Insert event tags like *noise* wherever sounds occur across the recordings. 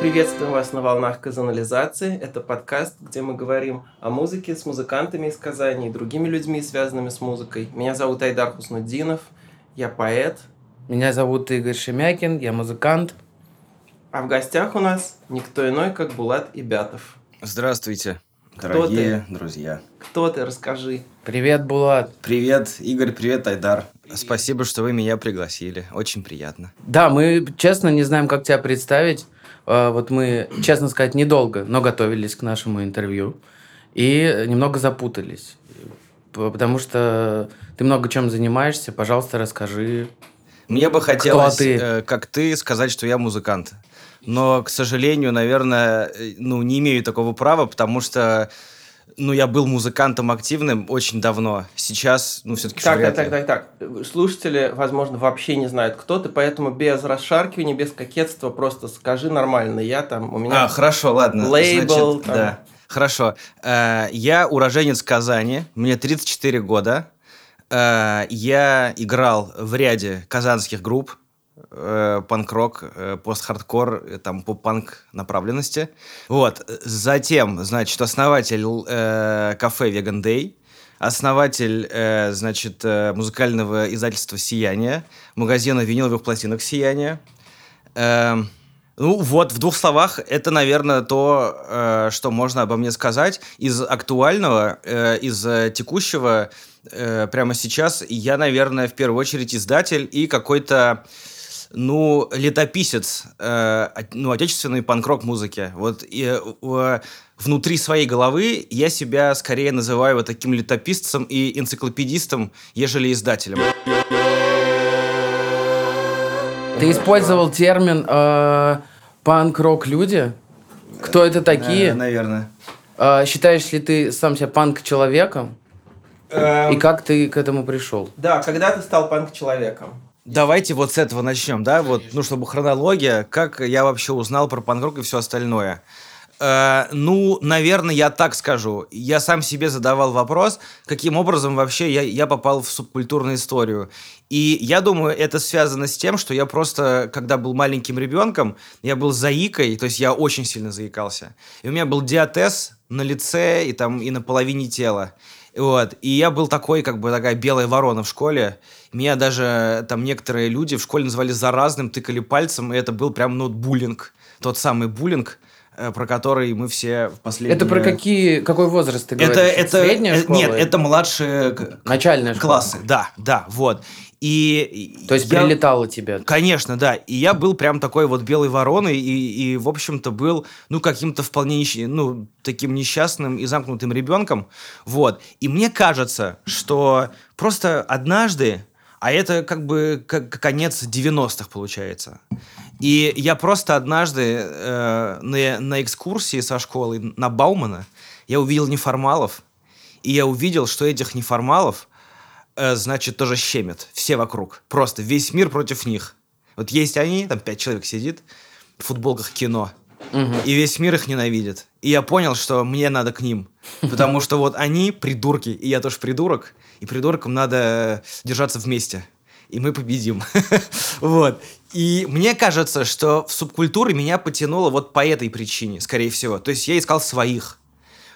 приветствуем вас на волнах казанализации. Это подкаст, где мы говорим о музыке с музыкантами из Казани и другими людьми, связанными с музыкой. Меня зовут Айдар Хуснуддинов, я поэт. Меня зовут Игорь Шемякин, я музыкант. А в гостях у нас никто иной, как Булат Ибятов. Здравствуйте, дорогие Кто ты? друзья. Кто ты? Расскажи. Привет, Булат. Привет, Игорь, привет, Айдар. Спасибо, что вы меня пригласили. Очень приятно. Да, мы, честно, не знаем, как тебя представить. А, вот мы, честно сказать, недолго, но готовились к нашему интервью. И немного запутались. Потому что ты много чем занимаешься. Пожалуйста, расскажи. Мне бы хотелось, ты? Э, как ты, сказать, что я музыкант. Но, к сожалению, наверное, э, ну, не имею такого права, потому что ну, я был музыкантом активным очень давно. Сейчас, ну, все-таки Так, так, так, так, так. Слушатели, возможно, вообще не знают, кто ты, поэтому без расшаркивания, без кокетства просто скажи нормально. Я там, у меня... А, хорошо, ладно. Лейбл. Значит, там... Да. Хорошо. Э, я уроженец Казани, мне 34 года. Э, я играл в ряде казанских групп э, панк-рок, э, пост-хардкор, э, там, поп-панк направленности. Вот. Затем, значит, основатель э, кафе Vegan Day, основатель, э, значит, э, музыкального издательства «Сияние», магазина виниловых пластинок «Сияние». Э, ну вот, в двух словах, это, наверное, то, э, что можно обо мне сказать. Из актуального, э, из текущего, э, прямо сейчас, я, наверное, в первую очередь издатель и какой-то ну, летописец, э, ну, отечественной панк-рок музыки. Вот и, э, внутри своей головы я себя скорее называю вот таким летописцем и энциклопедистом, ежели издателем. Ты использовал термин э, панк-рок люди? Кто это такие? Э, наверное. Э, считаешь ли ты сам себя панк-человеком? Эм... И как ты к этому пришел? Да, когда ты стал панк-человеком? Давайте вот с этого начнем, да, вот, ну, чтобы хронология, как я вообще узнал про панк и все остальное. Э, ну, наверное, я так скажу. Я сам себе задавал вопрос, каким образом вообще я, я попал в субкультурную историю. И я думаю, это связано с тем, что я просто, когда был маленьким ребенком, я был заикой, то есть я очень сильно заикался. И у меня был диатез на лице и там и на половине тела. Вот. И я был такой, как бы такая белая ворона в школе. Меня даже там некоторые люди в школе называли заразным, тыкали пальцем, и это был прям ну, буллинг. Тот самый буллинг, э, про который мы все в последнее... Это про какие, какой возраст ты говоришь? Это, это, Средняя школа? Нет, это младшие Начальная классы. Школа. Да, да, вот. И То есть я... прилетало тебя? Конечно, да. И я был прям такой вот белой вороной, и, и в общем-то, был, ну, каким-то вполне, ну, таким несчастным и замкнутым ребенком. Вот. И мне кажется, что просто однажды, а это как бы как конец 90-х получается. И я просто однажды э, на, на экскурсии со школы на Баумана я увидел неформалов, и я увидел, что этих неформалов – Э, значит, тоже щемят. Все вокруг. Просто весь мир против них. Вот есть они, там пять человек сидит в футболках кино. Угу. И весь мир их ненавидит. И я понял, что мне надо к ним. Потому что вот они придурки, и я тоже придурок. И придуркам надо держаться вместе. И мы победим. *laughs* вот. И мне кажется, что в субкультуре меня потянуло вот по этой причине, скорее всего. То есть я искал своих.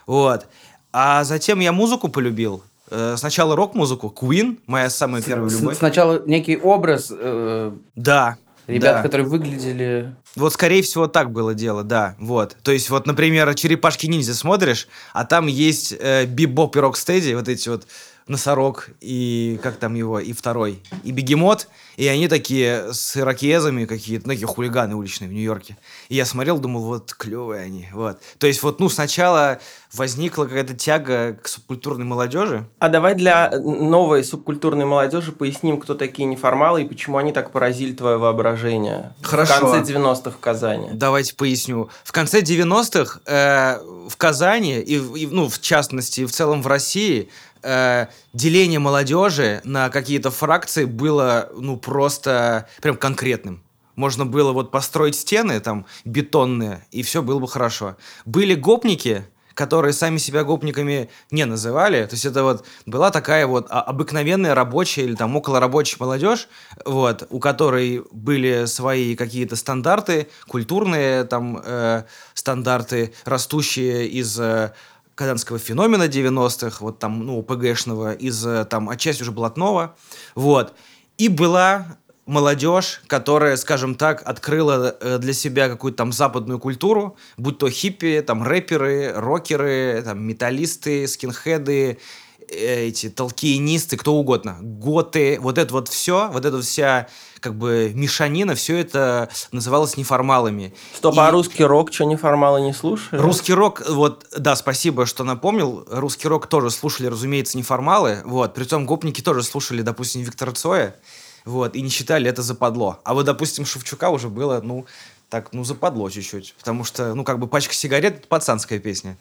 Вот. А затем я музыку полюбил. Э, сначала рок-музыку, Queen, моя самая первая любовь. Сначала некий образ. Э, да. Ребят, да. которые выглядели... Вот, скорее всего, так было дело, да, вот. То есть, вот, например, «Черепашки-ниндзя» смотришь, а там есть э, бибоп и рокстеди, вот эти вот носорог и как там его, и второй, и бегемот, и они такие с ирокезами какие-то, ну, такие хулиганы уличные в Нью-Йорке. И я смотрел, думал, вот клевые они, вот. То есть вот, ну, сначала возникла какая-то тяга к субкультурной молодежи. А давай для новой субкультурной молодежи поясним, кто такие неформалы и почему они так поразили твое воображение. Хорошо. В конце 90-х в Казани. Давайте поясню. В конце 90-х э, в Казани, и, и, ну, в частности, в целом в России, э, деление молодежи на какие-то фракции было, ну, просто прям конкретным. Можно было вот построить стены там бетонные, и все было бы хорошо. Были гопники, которые сами себя гопниками не называли. То есть это вот была такая вот обыкновенная рабочая или там околорабочая молодежь, вот, у которой были свои какие-то стандарты, культурные там э, стандарты, растущие из э, казанского феномена 90-х, вот там, ну, ПГшного, из э, там отчасти уже блатного, вот. И была молодежь, которая, скажем так, открыла э, для себя какую-то там западную культуру, будь то хиппи, там рэперы, рокеры, там металлисты, скинхеды, эти толкиенисты, кто угодно, готы, вот это вот все, вот эта вся как бы мешанина, все это называлось неформалами. Стоп, И... а русский рок что, неформалы не слушали? Русский рок, вот, да, спасибо, что напомнил. Русский рок тоже слушали, разумеется, неформалы, вот, притом гопники тоже слушали, допустим, Виктора Цоя, вот, и не считали это западло. А вот, допустим, Шевчука уже было, ну, так, ну, западло чуть-чуть, потому что, ну, как бы пачка сигарет – это пацанская песня.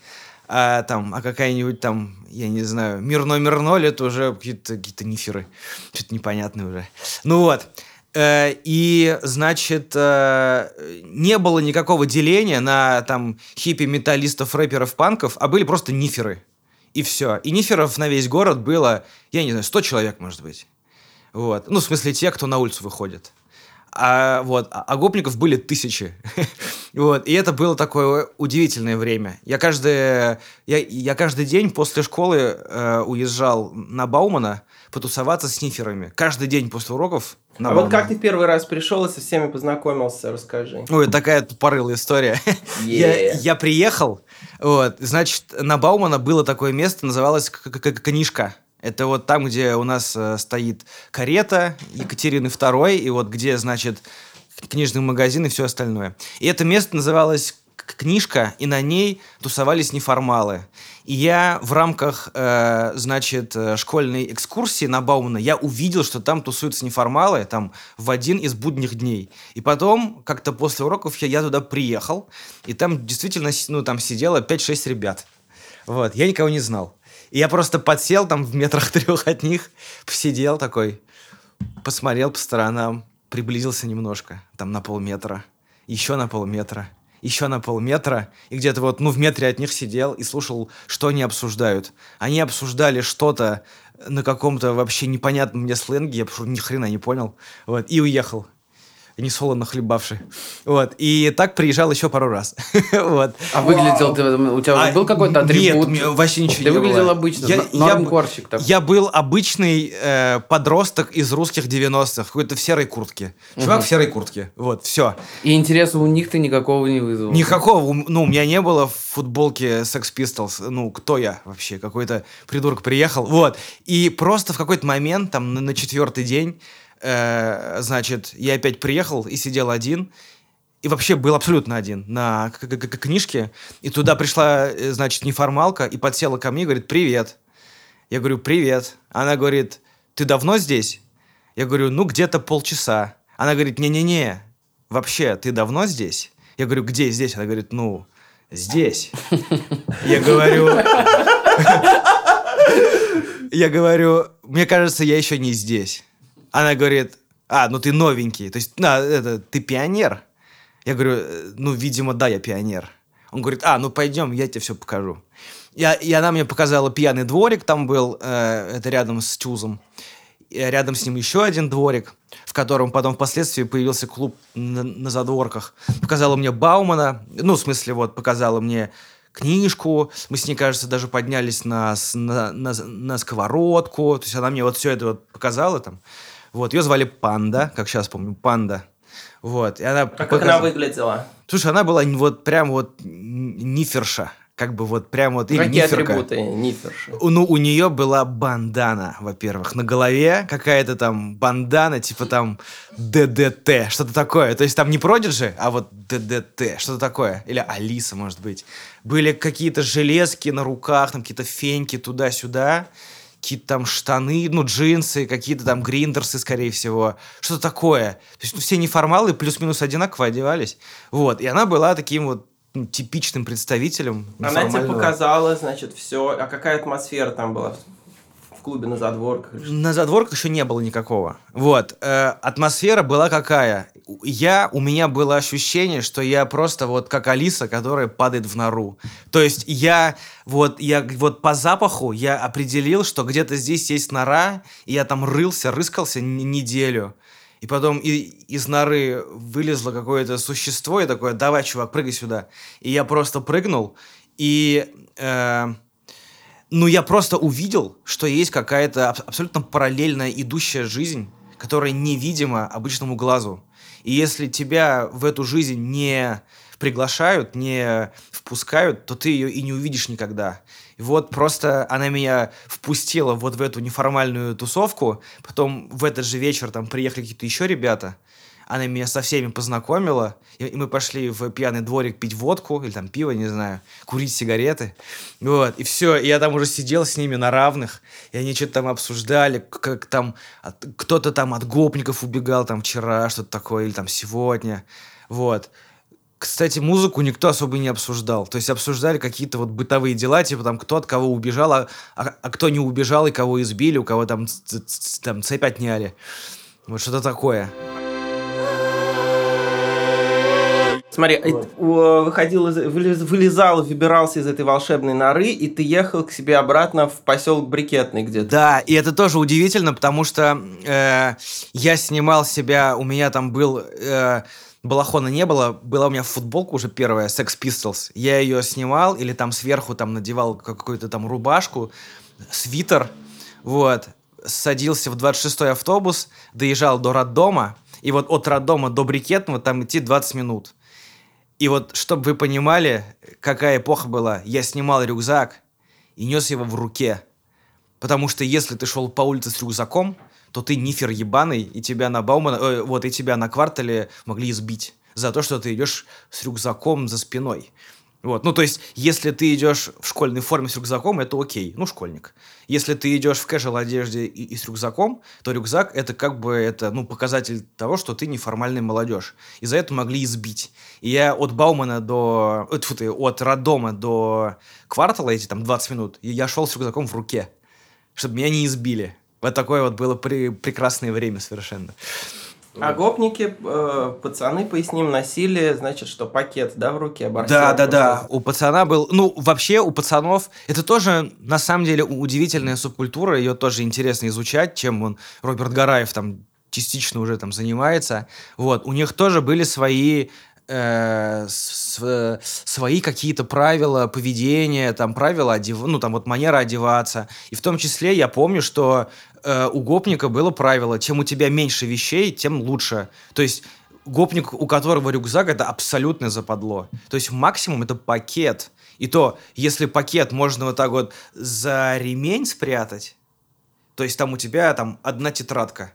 А там, а какая-нибудь там, я не знаю, мир номер ноль, это уже какие-то какие ниферы. Что-то непонятное уже. Ну вот. Э, и, значит, э, не было никакого деления на там хиппи, металлистов, рэперов, панков, а были просто ниферы. И все. И ниферов на весь город было, я не знаю, 100 человек, может быть. Вот. Ну, в смысле, те, кто на улицу выходит. А, вот, а, гопников были тысячи. *laughs* вот, и это было такое удивительное время. Я каждый, я, я каждый день после школы э, уезжал на Баумана потусоваться с ниферами. Каждый день после уроков на а Баумана. вот как ты первый раз пришел и со всеми познакомился, расскажи. Ой, такая тупорылая история. Yeah. *laughs* я, я приехал, вот, значит, на Баумана было такое место, называлось книжка. Это вот там, где у нас э, стоит карета Екатерины II, и вот где, значит, книжный магазин и все остальное. И это место называлось книжка, и на ней тусовались неформалы. И я в рамках, э, значит, э, школьной экскурсии на Баумана, я увидел, что там тусуются неформалы, там, в один из будних дней. И потом, как-то после уроков, я, я туда приехал, и там действительно, ну, там сидело 5-6 ребят. Вот, я никого не знал. И я просто подсел там в метрах *laughs* трех от них, посидел такой, посмотрел по сторонам, приблизился немножко, там на полметра, еще на полметра, еще на полметра, и где-то вот, ну, в метре от них сидел и слушал, что они обсуждают. Они обсуждали что-то на каком-то вообще непонятном мне сленге, я ни хрена не понял, вот, и уехал не солоно хлебавший. Вот. И так приезжал еще пару раз. *laughs* вот. А выглядел ты, у тебя а, был какой-то атрибут? Нет, вообще ничего ты не выглядел было. обычно, я, нормкорщик такой. Я был обычный э, подросток из русских 90-х, в какой-то в серой куртке. Чувак угу. в серой куртке. Вот, все. И интереса у них ты никакого не вызвал? Никакого. Ну, у меня не было в футболке Sex Pistols. Ну, кто я вообще? Какой-то придурок приехал. Вот. И просто в какой-то момент, там, на четвертый день, Э, значит, я опять приехал и сидел один, и вообще был абсолютно один на книжке, и туда пришла, э, значит, неформалка и подсела ко мне и говорит, привет. Я говорю, привет. Она говорит, ты давно здесь? Я говорю, ну, где-то полчаса. Она говорит, не-не-не, вообще, ты давно здесь? Я говорю, где здесь? Она говорит, ну, здесь. Я говорю... *laughs* Я говорю, мне кажется, я еще не здесь. Она говорит, а, ну ты новенький, то есть, а, это, ты пионер? Я говорю, «Э, ну, видимо, да, я пионер. Он говорит, а, ну пойдем, я тебе все покажу. Я, и она мне показала пьяный дворик, там был, э, это рядом с Чузом. И рядом с ним еще один дворик, в котором потом впоследствии появился клуб на, на задворках. Показала мне Баумана, ну, в смысле, вот, показала мне книжку, мы с ней, кажется, даже поднялись на, на, на, на сковородку, то есть она мне вот все это вот показала там. Вот, ее звали Панда, как сейчас помню, Панда. Вот, и она... А как она выглядела? Слушай, она была вот прям вот ниферша. Как бы вот прям вот... Какие ниферка. атрибуты ниферши? Ну, у нее была бандана, во-первых. На голове какая-то там бандана, типа там ДДТ, что-то такое. То есть там не Продиджи, а вот ДДТ, что-то такое. Или Алиса, может быть. Были какие-то железки на руках, там какие-то феньки туда-сюда какие-то там штаны, ну, джинсы, какие-то там гриндерсы, скорее всего. Что-то такое. То есть ну, все неформалы плюс-минус одинаково одевались. Вот. И она была таким вот ну, типичным представителем Она тебе показала, значит, все. А какая атмосфера там была? В клубе на задворках? На задворках еще не было никакого. Вот. Э, атмосфера была какая? я, у меня было ощущение, что я просто вот как Алиса, которая падает в нору. То есть я вот, я вот по запаху я определил, что где-то здесь есть нора, и я там рылся, рыскался неделю. И потом и, из норы вылезло какое-то существо, и такое, давай, чувак, прыгай сюда. И я просто прыгнул, и... Э, ну, я просто увидел, что есть какая-то абсолютно параллельная идущая жизнь, которая невидима обычному глазу. И если тебя в эту жизнь не приглашают, не впускают, то ты ее и не увидишь никогда. И вот просто она меня впустила вот в эту неформальную тусовку, потом в этот же вечер там приехали какие-то еще ребята, она меня со всеми познакомила, и мы пошли в пьяный дворик пить водку, или там пиво, не знаю, курить сигареты, вот, и все, и я там уже сидел с ними на равных, и они что-то там обсуждали, как там, кто-то там от гопников убегал там вчера, что-то такое, или там сегодня, вот, кстати, музыку никто особо не обсуждал. То есть обсуждали какие-то вот бытовые дела, типа там кто от кого убежал, а, а, а кто не убежал и кого избили, у кого там, там цепь отняли. Вот что-то такое. Смотри, вот. выходил, вылезал, выбирался из этой волшебной норы, и ты ехал к себе обратно в поселок Брикетный где-то. Да, и это тоже удивительно, потому что э, я снимал себя, у меня там был... Э, балахона не было, была у меня футболка уже первая, Sex Pistols. Я ее снимал или там сверху там надевал какую-то там рубашку, свитер, вот. Садился в 26-й автобус, доезжал до роддома, и вот от роддома до Брикетного там идти 20 минут. И вот, чтобы вы понимали, какая эпоха была, я снимал рюкзак и нес его в руке. Потому что если ты шел по улице с рюкзаком, то ты нифер ебаный, и тебя на Баумана, э, вот, и тебя на квартале могли избить за то, что ты идешь с рюкзаком за спиной. Вот, ну то есть, если ты идешь в школьной форме с рюкзаком, это окей, ну школьник. Если ты идешь в кэжуал одежде и, и с рюкзаком, то рюкзак это как бы это ну показатель того, что ты неформальная молодежь. И за это могли избить. И я от Баумана до, э, тьфу ты, от роддома до квартала эти там 20 минут, и я шел с рюкзаком в руке, чтобы меня не избили. Вот такое вот было при, прекрасное время совершенно. А гопники, э, пацаны, поясним, носили, значит, что пакет, да, в руке? Да, да, да. У пацана был... Ну, вообще, у пацанов... Это тоже, на самом деле, удивительная субкультура. Ее тоже интересно изучать, чем он, Роберт Гараев, там, частично уже там занимается. Вот. У них тоже были свои э, с, свои какие-то правила поведения, там правила одев... ну там вот манера одеваться. И в том числе я помню, что э, у гопника было правило, чем у тебя меньше вещей, тем лучше. То есть гопник, у которого рюкзак, это абсолютное западло. То есть максимум это пакет. И то, если пакет можно вот так вот за ремень спрятать, то есть там у тебя там одна тетрадка,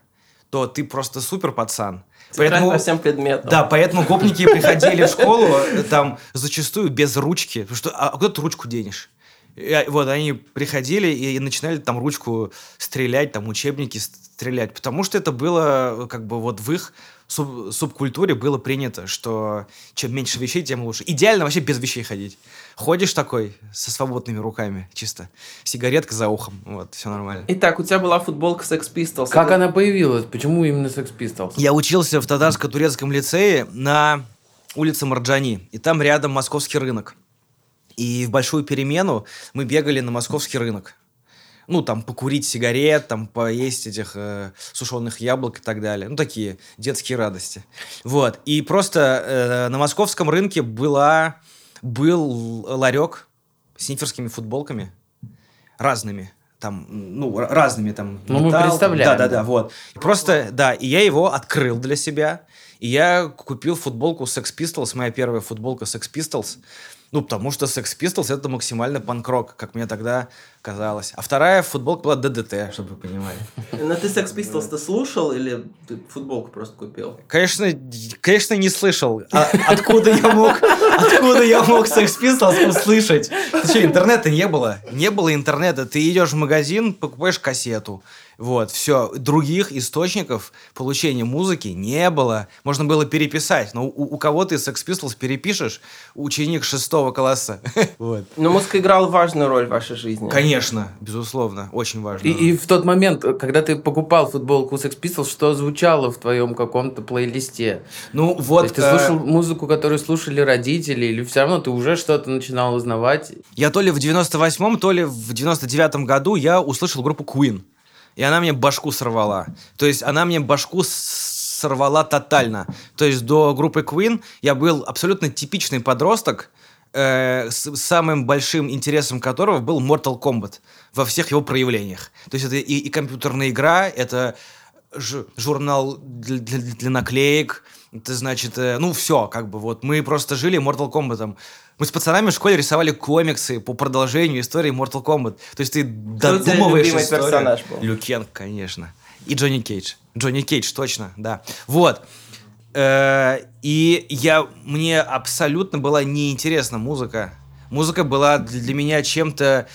то ты просто супер пацан. Поэтому, по всем предметам. Да, поэтому гопники приходили в школу там зачастую без ручки. Потому что, а куда ты ручку денешь? И, вот они приходили и, и начинали там ручку стрелять, там учебники стрелять, потому что это было как бы вот в их суб субкультуре было принято, что чем меньше вещей, тем лучше. Идеально вообще без вещей ходить. Ходишь такой со свободными руками, чисто. Сигаретка за ухом, вот, все нормально. Итак, у тебя была футболка Sex Pistols. Как это... она появилась? Почему именно Sex Pistols? Я учился в татарско-турецком лицее на улице Марджани, и там рядом московский рынок. И в большую перемену мы бегали на московский рынок ну, там, покурить сигарет, там, поесть этих э, сушеных яблок и так далее. Ну, такие детские радости. Вот. И просто э, на московском рынке была, был ларек с ниферскими футболками разными там, ну, разными там. Ну, мы представляем. Да, да, да, вот. И просто, да, и я его открыл для себя. И я купил футболку Sex Pistols, моя первая футболка Sex Pistols. Ну, потому что Sex Pistols это максимально панк-рок, как мне тогда казалось. А вторая футболка была ДДТ, чтобы вы понимали. Но ну, ты Sex Pistols ты слушал или ты футболку просто купил? Конечно, конечно не слышал. А откуда я мог, откуда я мог Sex Pistols услышать? Ты что, интернета не было? Не было интернета. Ты идешь в магазин, покупаешь кассету. Вот, все. Других источников получения музыки не было. Можно было переписать. Но у, у кого ты Sex Pistols перепишешь, ученик шестого класса. *laughs* вот. Но музыка играла важную роль в вашей жизни. Конечно Конечно, безусловно, очень важно. И, и в тот момент, когда ты покупал футболку Sex Pistols, что звучало в твоем каком-то плейлисте? Ну вот... Ты э, слушал музыку, которую слушали родители, или все равно ты уже что-то начинал узнавать? Я то ли в 98-м, то ли в 99-м году я услышал группу Queen. И она мне башку сорвала. То есть она мне башку сорвала тотально. То есть до группы Queen я был абсолютно типичный подросток, э, с самым большим интересом которого был Mortal Kombat во всех его проявлениях. То есть это и, и компьютерная игра, это ж- журнал для, для- для наклеек, это значит, э, ну все, как бы вот мы просто жили Mortal Kombat. Мы с пацанами в школе рисовали комиксы по продолжению истории Mortal Kombat. То есть ты Кто додумываешь любимый историю. персонаж был? Люкен, конечно. И Джонни Кейдж. Джонни Кейдж, точно, да. Вот. Э, И я, мне абсолютно была неинтересна музыка. Музыка была для меня чем-то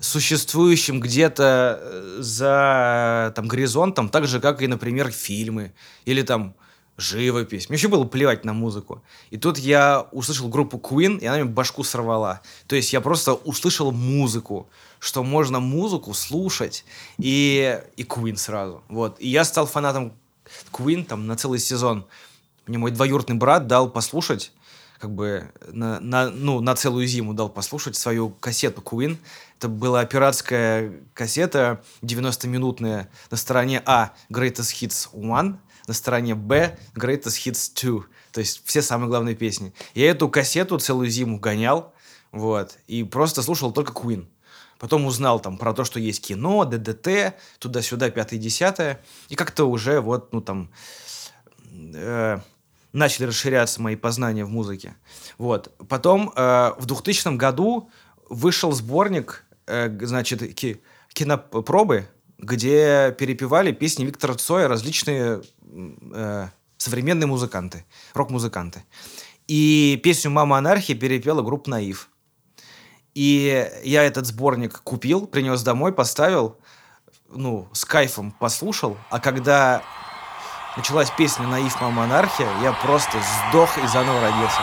существующим где-то э, за там, горизонтом, так же, как и, например, фильмы или там живопись. Мне вообще было плевать на музыку. И тут я услышал группу Queen, и она мне башку сорвала. То есть я просто услышал музыку, что можно музыку слушать, и, и Queen сразу. Вот. И я стал фанатом Queen там на целый сезон. Мне мой двоюродный брат дал послушать, как бы на, на, ну, на целую зиму дал послушать свою кассету Queen. Это была пиратская кассета 90-минутная на стороне А Greatest Hits 1, на стороне Б Greatest Hits 2. То есть все самые главные песни. Я эту кассету целую зиму гонял, вот, и просто слушал только Queen. Потом узнал там про то, что есть кино, ДДТ, туда-сюда, пятое-десятое. И как-то уже вот, ну там, э, начали расширяться мои познания в музыке. Вот. Потом э, в 2000 году вышел сборник, э, значит, ки- кинопробы, где перепевали песни Виктора Цоя различные э, современные музыканты, рок-музыканты. И песню «Мама анархия» перепела группа «Наив». И я этот сборник купил, принес домой, поставил, ну, с кайфом послушал, а когда началась песня «Наив, мама, анархия», я просто сдох и заново родился.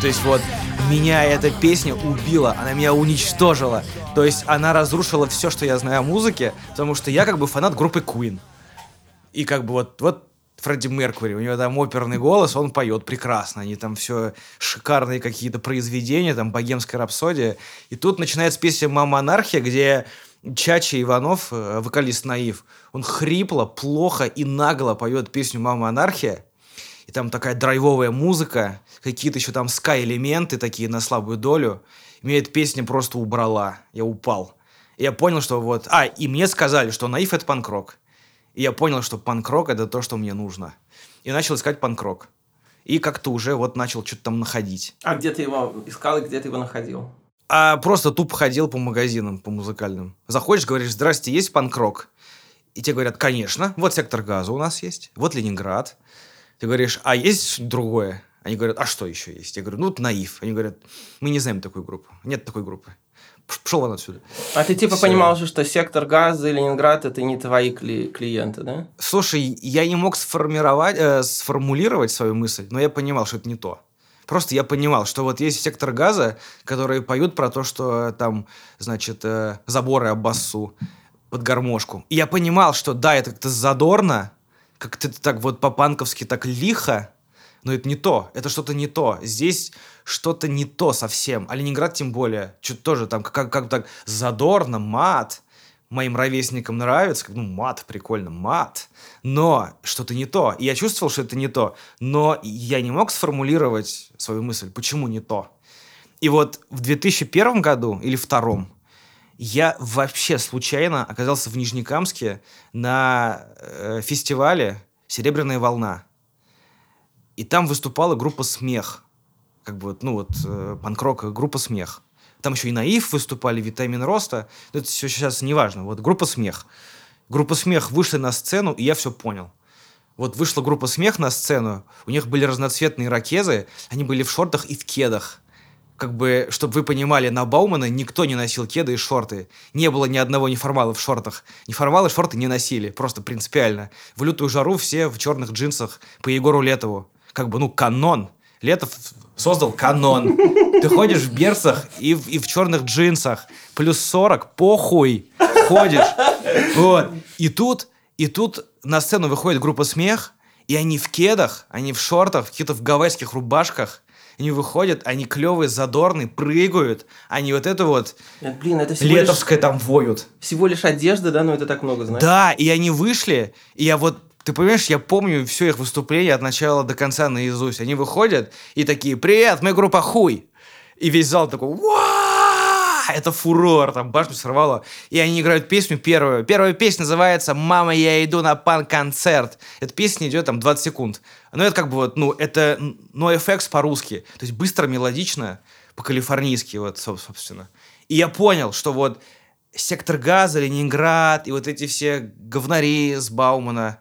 То есть вот меня эта песня убила, она меня уничтожила. То есть она разрушила все, что я знаю о музыке, потому что я как бы фанат группы Queen. И как бы вот, вот Фредди Меркури, у него там оперный голос, он поет прекрасно, они там все шикарные какие-то произведения, там богемская рапсодия. И тут начинается песня «Мама анархия», где Чача Иванов, э, вокалист Наив, он хрипло, плохо и нагло поет песню «Мама анархия», и там такая драйвовая музыка, какие-то еще там ска-элементы такие на слабую долю. И Меня эта песня просто убрала. Я упал. И я понял, что вот... А, и мне сказали, что наив — это панк-рок. И я понял, что панк-рок — это то, что мне нужно. И начал искать панк-рок. И как-то уже вот начал что-то там находить. А где ты его искал и где ты его находил? А просто тупо ходил по магазинам, по музыкальным. Заходишь, говоришь, здрасте, есть панк-рок? И тебе говорят, конечно, вот сектор газа у нас есть, вот Ленинград. Ты говоришь, а есть другое? Они говорят, а что еще есть? Я говорю, ну, вот наив. Они говорят, мы не знаем такую группу. Нет такой группы. Пш- Пшел он отсюда. А ты типа Всё. понимал же, что сектор газа и Ленинград это не твои кли- клиенты, да? Слушай, я не мог сформировать, э, сформулировать свою мысль, но я понимал, что это не то. Просто я понимал, что вот есть сектор газа, которые поют про то, что там, значит, э, заборы об басу под гармошку. И я понимал, что да, это как-то задорно, как-то так вот по-панковски так лихо, но это не то, это что-то не то. Здесь что-то не то совсем. А Ленинград тем более. Что-то тоже там как, как так задорно, мат. Моим ровесникам нравится. Ну, мат, прикольно, мат. Но что-то не то. И я чувствовал, что это не то. Но я не мог сформулировать свою мысль, почему не то. И вот в 2001 году или втором я вообще случайно оказался в Нижнекамске на э, фестивале «Серебряная волна». И там выступала группа «Смех». Как бы, ну вот, э, панк-рок, группа «Смех». Там еще и Наив выступали, Витамин Роста. Но это все сейчас не важно. Вот группа «Смех». Группа «Смех» вышли на сцену, и я все понял. вот вышла группа «Смех» на сцену, у них были разноцветные ракезы, они были в шортах и в кедах. Как бы, чтобы вы понимали, на Баумана никто не носил кеды и шорты. Не было ни одного неформала в шортах. Неформалы шорты не носили, просто принципиально. В лютую жару все в черных джинсах по Егору Летову. Как бы, ну, канон. Летов создал канон. Ты ходишь в берцах и в, и в черных джинсах. Плюс 40, похуй, ходишь. Вот. И тут, и тут на сцену выходит группа «Смех», и они в кедах, они в шортах, в каких-то в гавайских рубашках. Они выходят, они клевые, задорные, прыгают. Они вот это вот Э, Блин, это летовское там воют. лишь, всего лишь одежда, да, но это так много, знаешь. Да, и они вышли, и я вот, ты понимаешь, я помню все их выступления от начала до конца наизусть. Они выходят и такие, привет, мы группа Хуй. И весь зал такой, «Уа!» это фурор, там башню сорвало. И они играют песню первую. Первая песня называется «Мама, я иду на пан-концерт». Эта песня идет там 20 секунд. Ну, это как бы вот, ну, это NoFX по-русски. То есть быстро, мелодично, по-калифорнийски, вот, соб- собственно. И я понял, что вот сектор газа, Ленинград и вот эти все говнари с Баумана,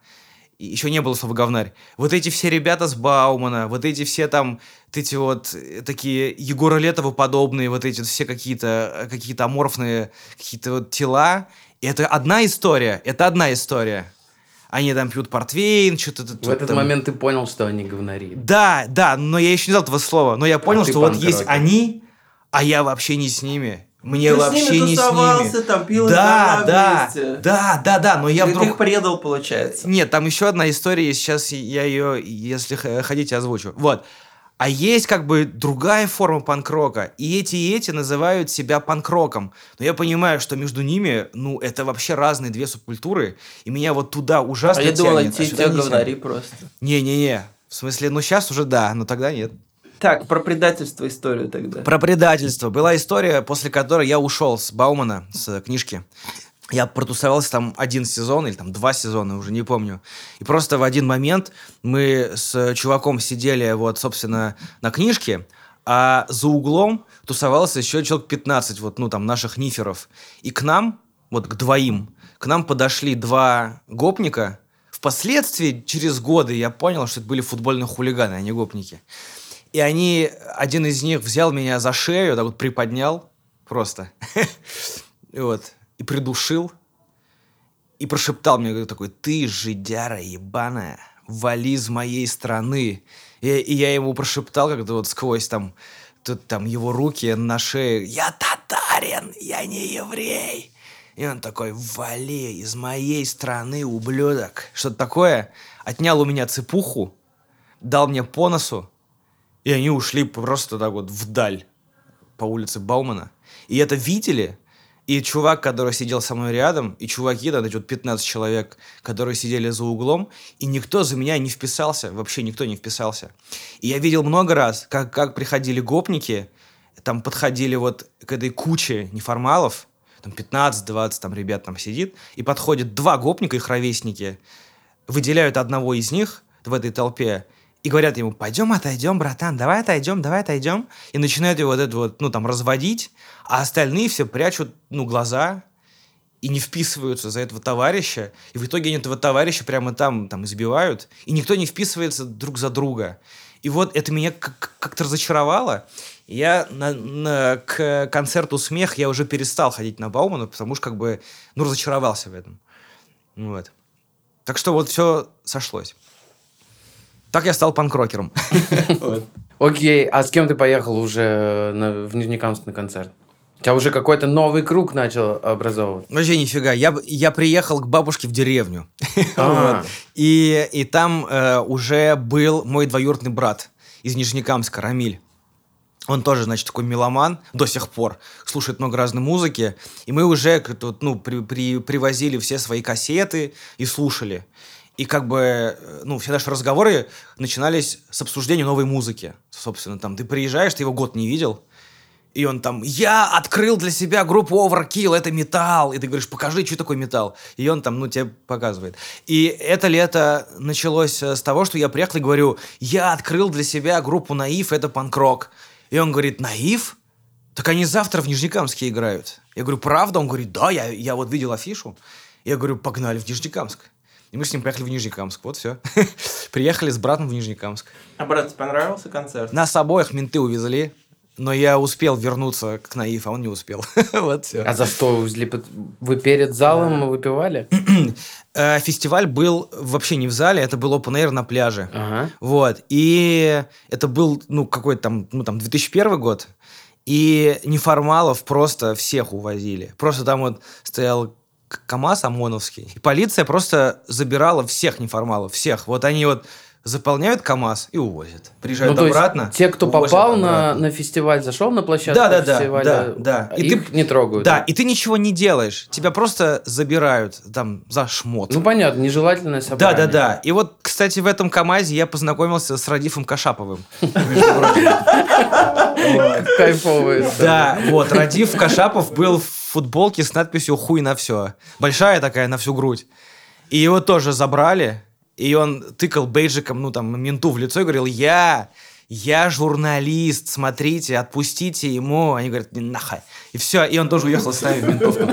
еще не было слова говнарь, вот эти все ребята с Баумана, вот эти все там, вот эти вот э, такие Егора Летова подобные, вот эти все какие-то э, какие аморфные какие-то вот тела, и это одна история, это одна история. Они там пьют портвейн, что-то В этот момент ты понял, что они говнари. да, да, но я еще не знал этого слова. Но я понял, ты что вот есть они, а я вообще не с ними. Мне Ты с вообще ними не с ними. там, пил да, да, вместе. да, да, да, но я Ты, ты вдруг... их предал, получается. Нет, там еще одна история, сейчас я ее, если хотите, озвучу. Вот. А есть как бы другая форма панк-рока, и эти и эти называют себя панк-роком. Но я понимаю, что между ними, ну, это вообще разные две субкультуры, и меня вот туда А ужасно я думал, тянет, а эти сюда те не тянет. говнари просто. Не-не-не, в смысле, ну сейчас уже да, но тогда нет. Так, про предательство историю тогда. Про предательство. Была история, после которой я ушел с Баумана, с книжки. Я протусовался там один сезон или там два сезона, уже не помню. И просто в один момент мы с чуваком сидели вот, собственно, на книжке, а за углом тусовался еще человек 15, вот, ну, там, наших ниферов. И к нам, вот к двоим, к нам подошли два гопника. Впоследствии, через годы, я понял, что это были футбольные хулиганы, а не гопники. И они, один из них взял меня за шею, так вот приподнял просто. *laughs* Вот. И придушил. И прошептал мне такой, ты жидяра ебаная, вали из моей страны. И, и я ему прошептал как-то вот сквозь там, тут там его руки на шее, я татарин, я не еврей. И он такой, вали из моей страны, ублюдок. Что-то такое. Отнял у меня цепуху, дал мне по носу, и они ушли просто так вот вдаль по улице Баумана. И это видели, и чувак, который сидел со мной рядом, и чуваки, да, вот 15 человек, которые сидели за углом, и никто за меня не вписался, вообще никто не вписался. И я видел много раз, как, как приходили гопники, там подходили вот к этой куче неформалов, там 15-20 там ребят там сидит, и подходят два гопника, их ровесники, выделяют одного из них в этой толпе и говорят ему, пойдем отойдем, братан, давай отойдем, давай отойдем. И начинают его вот это вот, ну, там, разводить, а остальные все прячут, ну, глаза и не вписываются за этого товарища. И в итоге они этого товарища прямо там, там избивают, и никто не вписывается друг за друга. И вот это меня как- как-то разочаровало. Я на, на- к концерту «Смех» я уже перестал ходить на Баумана, потому что как бы, ну, разочаровался в этом. Вот. Так что вот все сошлось. Так я стал панкрокером. Окей, а с кем ты поехал уже на- в Нижнекамск на концерт? У тебя уже какой-то новый круг начал образовываться. Вообще нифига. Я, я приехал к бабушке в деревню. А. Вот. И, и там э, уже был мой двоюродный брат из Нижнекамска, Рамиль. Он тоже, значит, такой меломан до сих пор, слушает много разной музыки. И мы уже ну, при- при- привозили все свои кассеты и слушали. И как бы, э, ну, все наши разговоры начинались с обсуждения новой музыки. Собственно, там, ты приезжаешь, ты его год не видел, и он там, я открыл для себя группу Overkill, это металл. И ты говоришь, покажи, что такое металл. И он там, ну, тебе показывает. И это лето началось э, с того, что я приехал и говорю, я открыл для себя группу Наив, это панк-рок. И он говорит, Наив? Так они завтра в Нижнекамске играют. Я говорю, правда? Он говорит, да, я, я вот видел афишу. Я говорю, погнали в Нижнекамск. И мы с ним поехали в Нижнекамск. Вот все. *laughs* Приехали с братом в Нижнекамск. А брат, тебе понравился концерт? Нас обоих менты увезли. Но я успел вернуться к Наив, а он не успел. *laughs* вот все. А за что увезли? Вы перед залом выпивали? *clears throat* Э, фестиваль был вообще не в зале, это был open air на пляже. Ага. Вот. И это был, ну, какой-то там, ну, там, 2001 год. И неформалов просто всех увозили. Просто там вот стоял КамАЗ ОМОНовский. И полиция просто забирала всех неформалов, всех. Вот они вот заполняют КамАЗ и увозят. Приезжают Ну, обратно. те, кто попал на, обратно. на фестиваль, зашел на площадку Да, да, да, фестиваля, да, да. И их ты- не трогают. Да, и ты ничего не делаешь. Тебя просто забирают там за шмот. Ну, понятно, нежелательное Да, собрание. да, да. И вот, кстати, в этом КАМАЗе я познакомился с Радифом Кашаповым. Кайфовые. Да, вот, Радиф Кашапов был в футболке с надписью «Хуй на все». Большая такая, на всю грудь. И его тоже забрали, и он тыкал бейджиком, ну, там, менту в лицо и говорил, я, я журналист, смотрите, отпустите ему. Они говорят, «Не нахай. И все, и он тоже уехал с нами в ментовку.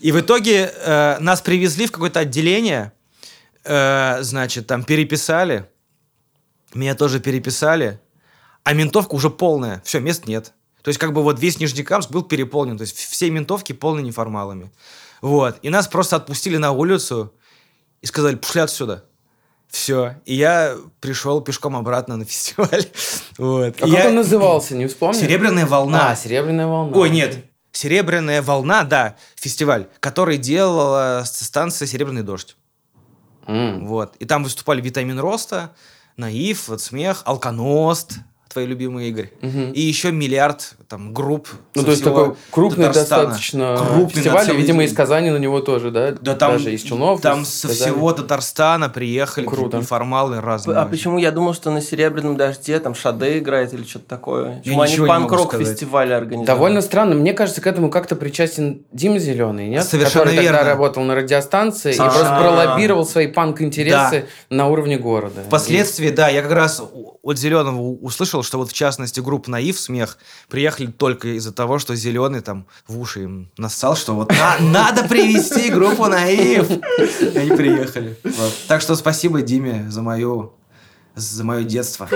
И в итоге э, нас привезли в какое-то отделение, э, значит, там переписали, меня тоже переписали, а ментовка уже полная, все, мест нет. То есть, как бы вот весь Нижнекамск был переполнен, то есть все ментовки полны неформалами. Вот, и нас просто отпустили на улицу и сказали, пошли отсюда. Все, и я пришел пешком обратно на *laughs* фестиваль. Вот. А И как я- он назывался, не вспомнил? Серебряная волна. А, Серебряная волна. Ой, нет. Серебряная волна, да, фестиваль, который делала станция Серебряный дождь. М. Вот. И там выступали Витамин Роста, Наив, вот Смех, Алконост, твои любимые Игорь. Мгм. И еще миллиард там групп. Ну, со то есть всего такой крупный Татарстана. достаточно Крупный фестиваль, и, целый видимо, из Казани на него тоже, да? Да там, Даже из Челнов. там из со Казани. всего Татарстана приехали Круто. неформалы разные. А почему я думал, что на Серебряном дожде там Шаде играет или что-то такое? Почему они не могу панк-рок фестивали организовали? Довольно странно. Мне кажется, к этому как-то причастен Дима Зеленый, нет? Совершенно Который тогда верно. работал на радиостанции и Совершенно просто верно. пролоббировал свои панк-интересы на уровне города. Впоследствии, да, я как раз от Зеленого услышал, что вот в частности группа Наив Смех приехали только из-за того, что Зеленый там в уши им нассал, что вот «На- надо привести группу Наив. И они приехали. Вот. Так что спасибо Диме за мою за мое детство.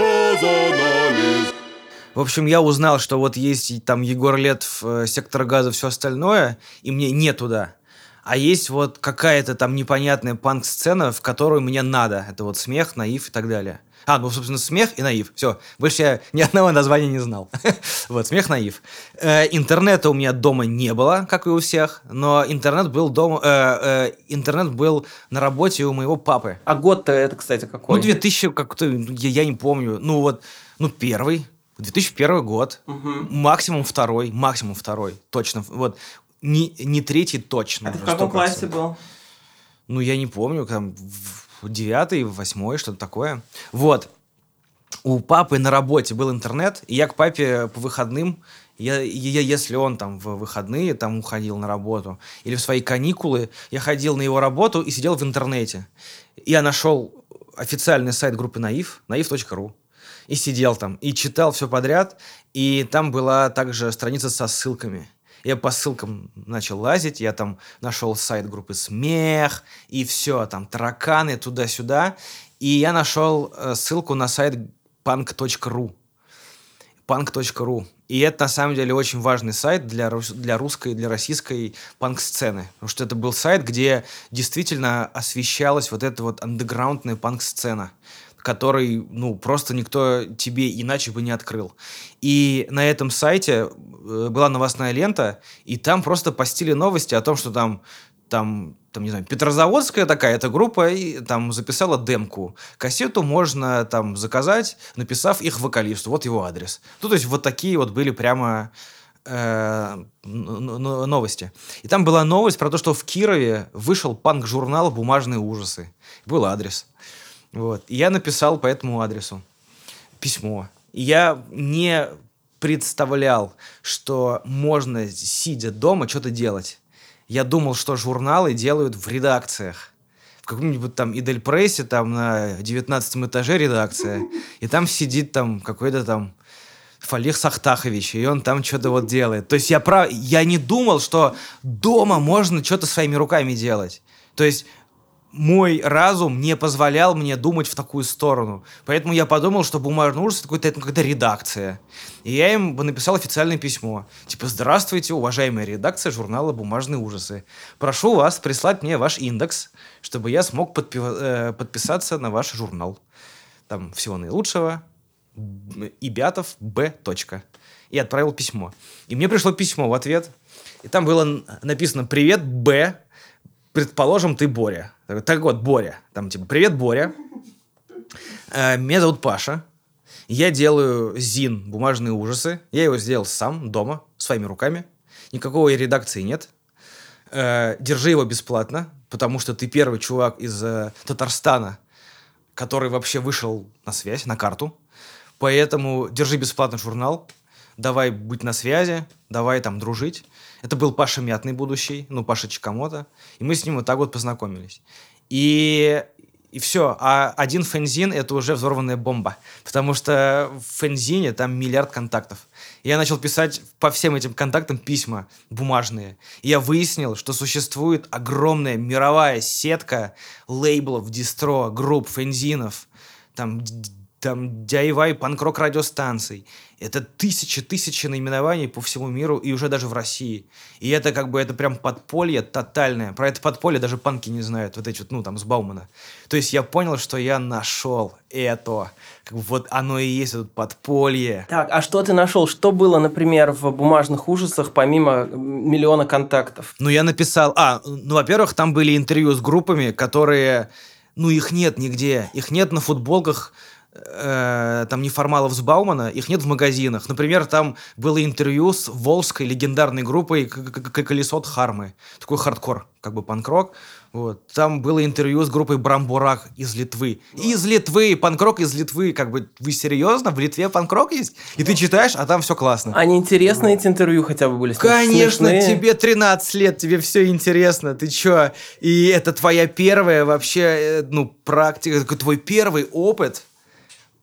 В общем, я узнал, что вот есть там Егор Летов, э, Сектор Газа, все остальное, и мне не туда. А есть вот какая-то там непонятная панк-сцена, в которую мне надо. Это вот смех, наив и так далее. А, ну, собственно, смех и наив. Все. Больше я ни одного названия не знал. *laughs* вот, смех, наив. Э, интернета у меня дома не было, как и у всех, но интернет был дома, э, э, интернет был на работе у моего папы. А год-то это, кстати, какой? Ну, 2000 как-то, я, я не помню. Ну, вот, ну, первый. 2001 год. Максимум второй. Максимум второй. Точно. Вот. Не, не третий точно. А ты в каком 100%. классе был? Ну, я не помню, там, в девятый, восьмой, что-то такое. Вот. У папы на работе был интернет, и я к папе по выходным, я, я- если он там в выходные там уходил на работу, или в свои каникулы, я ходил на его работу и сидел в интернете. Я нашел официальный сайт группы Наив, naив.ru, и сидел там, и читал все подряд, и там была также страница со ссылками. Я по ссылкам начал лазить, я там нашел сайт группы «Смех», и все, там тараканы туда-сюда, и я нашел э, ссылку на сайт punk.ru. punk.ru. И это на самом деле очень важный сайт для, для русской, для российской панк-сцены. Потому что это был сайт, где действительно освещалась вот эта вот андеграундная панк-сцена который, ну, просто никто тебе иначе бы не открыл. И на этом сайте э, была новостная лента, и там просто постили новости о том, что там там, там, не знаю, Петрозаводская такая эта группа и там записала демку. Кассету можно там заказать, написав их вокалисту. Вот его адрес. Ну, то есть вот такие вот были прямо э, новости. И там была новость про то, что в Кирове вышел панк-журнал «Бумажные ужасы». Был адрес. Вот. И я написал по этому адресу письмо. И я не представлял, что можно, сидя дома, что-то делать. Я думал, что журналы делают в редакциях. В каком-нибудь там Идель Прессе, там на 19 этаже редакция. И там сидит там какой-то там Фалих Сахтахович, и он там что-то вот делает. То есть я, прав... я не думал, что дома можно что-то своими руками делать. То есть мой разум не позволял мне думать в такую сторону. Поэтому я подумал, что «Бумажный ужас» — это какая-то, какая-то редакция. И я им написал официальное письмо. Типа «Здравствуйте, уважаемая редакция журнала «Бумажные ужасы». Прошу вас прислать мне ваш индекс, чтобы я смог подпи- э, подписаться на ваш журнал. Там всего наилучшего. Ибятов Б. И отправил письмо. И мне пришло письмо в ответ. И там было написано «Привет, Б. Предположим, ты Боря». Так вот, Боря. Там типа «Привет, Боря. Э, Меня зовут Паша. Я делаю ЗИН «Бумажные ужасы». Я его сделал сам, дома, своими руками. Никакой редакции нет. Э, Держи его бесплатно, потому что ты первый чувак из э, Татарстана, который вообще вышел на связь, на карту. Поэтому держи бесплатно журнал, давай быть на связи, давай там дружить. Это был Паша Мятный будущий, ну, Паша Чикамото. И мы с ним вот так вот познакомились. И, и все. А один фензин — это уже взорванная бомба. Потому что в фензине там миллиард контактов. И я начал писать по всем этим контактам письма бумажные. И я выяснил, что существует огромная мировая сетка лейблов, дистро, групп, фензинов, там там DIY панкрок радиостанций. Это тысячи-тысячи наименований по всему миру и уже даже в России. И это как бы, это прям подполье тотальное. Про это подполье даже панки не знают, вот эти вот, ну, там, с Баумана. То есть я понял, что я нашел это. Как бы вот оно и есть это подполье. Так, а что ты нашел? Что было, например, в бумажных ужасах, помимо миллиона контактов? Ну, я написал... А, ну, во-первых, там были интервью с группами, которые... Ну, их нет нигде. Их нет на футболках э, там неформалов с Баумана, их нет в магазинах. Например, там было интервью с волжской легендарной группой Колесо Хармы. Такой хардкор, как бы панкрок. Вот. Там было интервью с группой Брамбурак из Литвы. Из Литвы, панкрок из Литвы. Как бы, вы серьезно? В Литве панкрок есть? И ты читаешь, а там все классно. Они интересные эти интервью хотя бы были? Конечно, смешные? тебе 13 лет, тебе все интересно. Ты чё? И это твоя первая вообще, э, ну, практика, твой первый опыт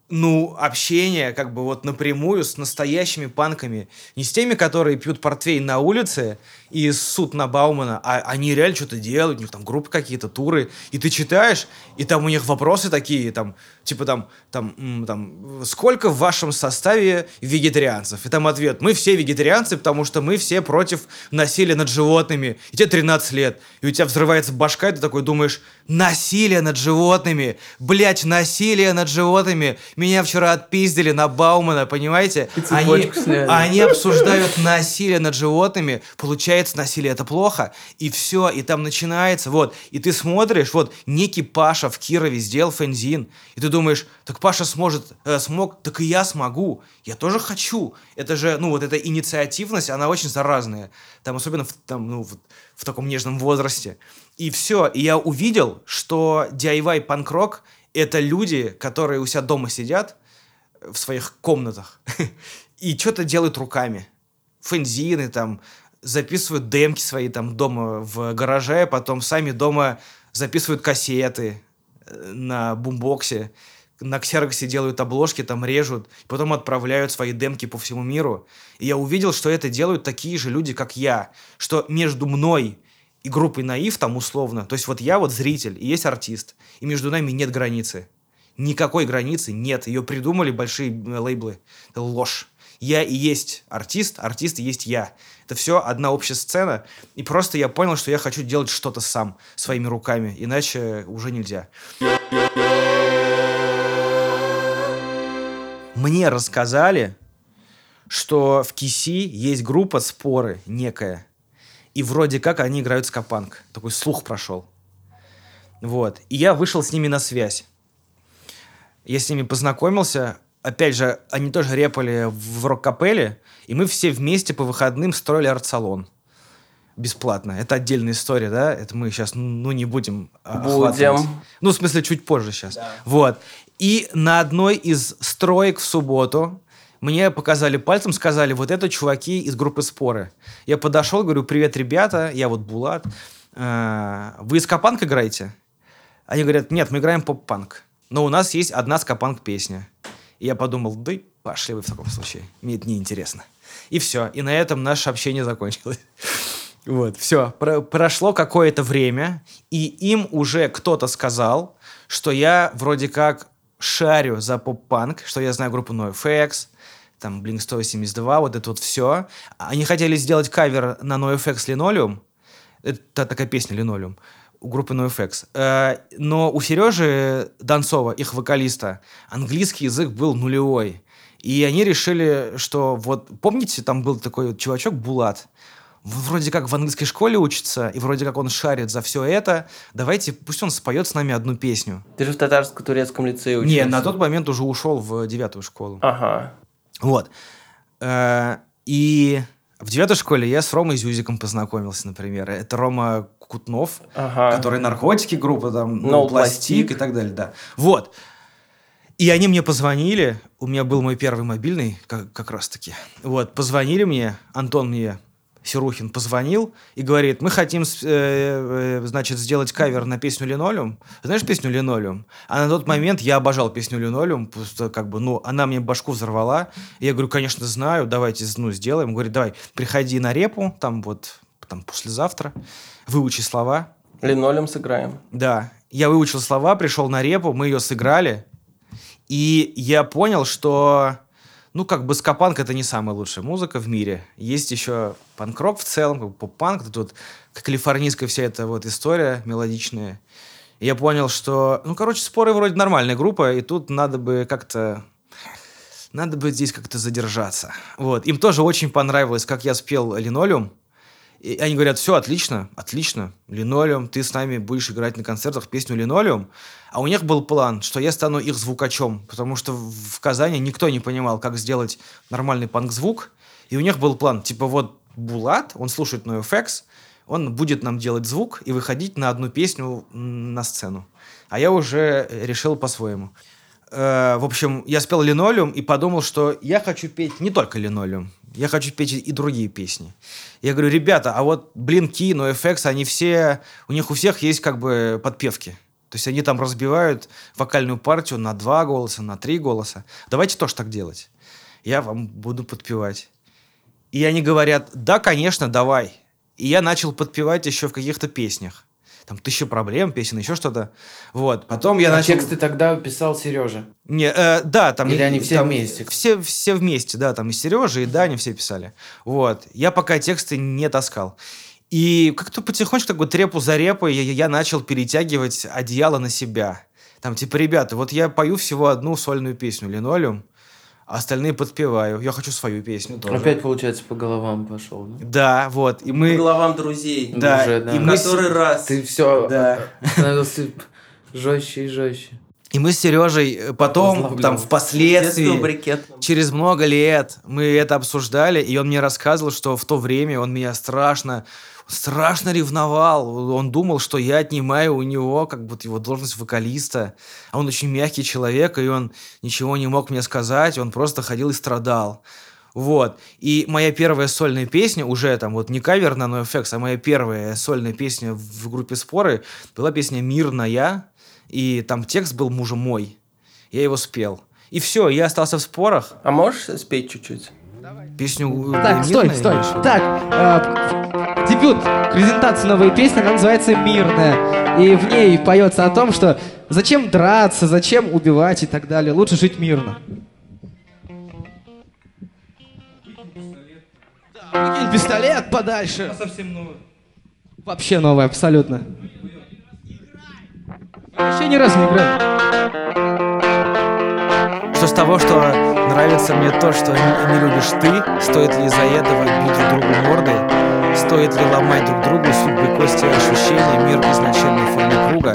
ну, общение как бы вот напрямую с настоящими панками. Не с теми, которые пьют портвейн на улице и суд на Баумана, а они реально что-то делают, у них там группы какие-то, туры, и ты читаешь, и там у них вопросы такие, там, типа там, там, там, сколько в вашем составе вегетарианцев? И там ответ, мы все вегетарианцы, потому что мы все против насилия над животными. И тебе 13 лет, и у тебя взрывается башка, и ты такой думаешь, насилие над животными, блять, насилие над животными, меня вчера отпиздили на Баумана, понимаете? Они, они обсуждают насилие над животными, получается, насилие это плохо, и все, и там начинается, вот, и ты смотришь, вот, некий Паша в Кирове сделал фензин, и ты думаешь, так Паша сможет, э, смог, так и я смогу, я тоже хочу. Это же, ну, вот эта инициативность, она очень заразная, там, особенно в, там, ну, в, в таком нежном возрасте. И все, и я увидел, что DIY панк-рок — это люди, которые у себя дома сидят, в своих комнатах *laughs* и что-то делают руками. Фензины там, записывают демки свои там дома в гараже, потом сами дома записывают кассеты э, на бумбоксе, на ксероксе делают обложки, там режут, потом отправляют свои демки по всему миру. И я увидел, что это делают такие же люди, как я, что между мной и группой Наив там условно, то есть вот я вот зритель, и есть артист, и между нами нет границы. Никакой границы нет. Ее придумали большие э, лейблы. Это ложь. Я и есть артист, артист и есть я. Это все одна общая сцена. И просто я понял, что я хочу делать что-то сам, своими руками. Иначе уже нельзя. Мне рассказали, что в Киси есть группа «Споры» некая. И вроде как они играют скапанк. Такой слух прошел. Вот. И я вышел с ними на связь. Я с ними познакомился. Опять же, они тоже репали в рок-капелле. И мы все вместе по выходным строили арт-салон. Бесплатно. Это отдельная история, да? Это мы сейчас, ну, не будем а, Будем. Ну, в смысле, чуть позже сейчас. Вот. И на одной из строек в субботу мне показали пальцем, сказали, вот это чуваки из группы «Споры». Я подошел, говорю, привет, ребята, я вот Булат. Э, Вы скапанк играете? Они говорят, нет, мы играем поп-панк. Но у нас есть одна скапанк-песня. И я подумал, да и пошли вы в таком случае. Мне это неинтересно. И все. И на этом наше общение закончилось. *laughs* Вот, все. прошло какое-то время, и им уже кто-то сказал, что я вроде как шарю за поп-панк, что я знаю группу NoFX, там Blink 182, вот это вот все. Они хотели сделать кавер на NoFX Linoleum. Это такая песня Linoleum у группы NoFX. Э, но у Сережи Донцова, их вокалиста, английский язык был нулевой. И они решили, что вот, помните, там был такой чувачок Булат, вроде как в английской школе учится, и вроде как он шарит за все это, давайте, пусть он споет с нами одну песню. Ты же в татарско-турецком лицее учился. Не, на тот момент уже ушел в девятую школу. Ага. Вот. Э, и в девятой школе я с Ромой Зюзиком познакомился, например. Это Рома Кутнов, ага. который наркотики группа, там, no ну, пластик и так далее, да. Вот. И они мне позвонили, у меня был мой первый мобильный, как, как раз таки. Вот, позвонили мне, Антон мне Серухин позвонил и говорит, мы хотим, э, э, значит, сделать кавер на песню «Линолеум». Знаешь песню «Линолеум»? А на тот момент я обожал песню «Линолеум», просто как бы, ну, она мне башку взорвала. И я говорю, конечно, знаю, давайте, ну, сделаем. Говорит, давай, приходи на репу, там вот, там послезавтра, выучи слова. «Линолеум» сыграем. Да. Я выучил слова, пришел на репу, мы ее сыграли. И я понял, что ну, как бы скапанк это не самая лучшая музыка в мире. Есть еще панк-рок в целом, как поп-панк, тут вот калифорнийская вся эта вот история мелодичная. И я понял, что, ну, короче, споры вроде нормальная группа, и тут надо бы как-то надо бы здесь как-то задержаться. Вот. Им тоже очень понравилось, как я спел «Линолеум». И они говорят, все, отлично, отлично, линолеум, ты с нами будешь играть на концертах песню «Линолеум». А у них был план, что я стану их звукачом, потому что в Казани никто не понимал, как сделать нормальный панк-звук. И у них был план, типа вот Булат, он слушает NoFX, он будет нам делать звук и выходить на одну песню на сцену. А я уже решил по-своему. Э, в общем, я спел «Линолеум» и подумал, что я хочу петь не только «Линолеум», я хочу петь и другие песни. Я говорю, ребята, а вот Блинки, NoFX, они все, у них у всех есть как бы подпевки. То есть они там разбивают вокальную партию на два голоса, на три голоса. Давайте тоже так делать. Я вам буду подпевать. И они говорят, да, конечно, давай. И я начал подпевать еще в каких-то песнях там тысяча проблем, песен, еще что-то. Вот. Потом я а начал... тексты тогда писал Сережа? Не, э, да, там... Или они все там, вместе? Все, все вместе, да, там и Сережа, и Даня все писали. Вот. Я пока тексты не таскал. И как-то потихонечку, так вот, репу за репой я, я начал перетягивать одеяло на себя. Там, типа, ребята, вот я пою всего одну сольную песню «Линолеум», а остальные подпеваю. Я хочу свою песню тоже. Опять, получается, по головам пошел, да? Да, вот. И мы... По головам друзей. Да. Уже, да. И мы... Который раз. Ты все да. становился жестче и жестче. И мы с Сережей э, потом, там, впоследствии, через много лет, мы это обсуждали, и он мне рассказывал, что в то время он меня страшно страшно ревновал. Он думал, что я отнимаю у него как будто его должность вокалиста. А он очень мягкий человек, и он ничего не мог мне сказать. Он просто ходил и страдал. Вот. И моя первая сольная песня, уже там вот не кавер на NoFX, а моя первая сольная песня в группе «Споры» была песня «Мирная», и там текст был «Мужа мой». Я его спел. И все, я остался в спорах. А можешь спеть чуть-чуть? Песню э, Так, стой, стой. Так, э, дебют презентации новой песни, она называется «Мирная». И в ней поется о том, что зачем драться, зачем убивать и так далее. Лучше жить мирно. Выкинь пистолет подальше. Совсем новый. Вообще новый, абсолютно. Вообще ни разу не играл. Того, что нравится мне то, что не, любишь ты, стоит ли из-за этого бить друг другу мордой? Стоит ли ломать друг другу судьбы кости ощущения, мир изначально в форме круга?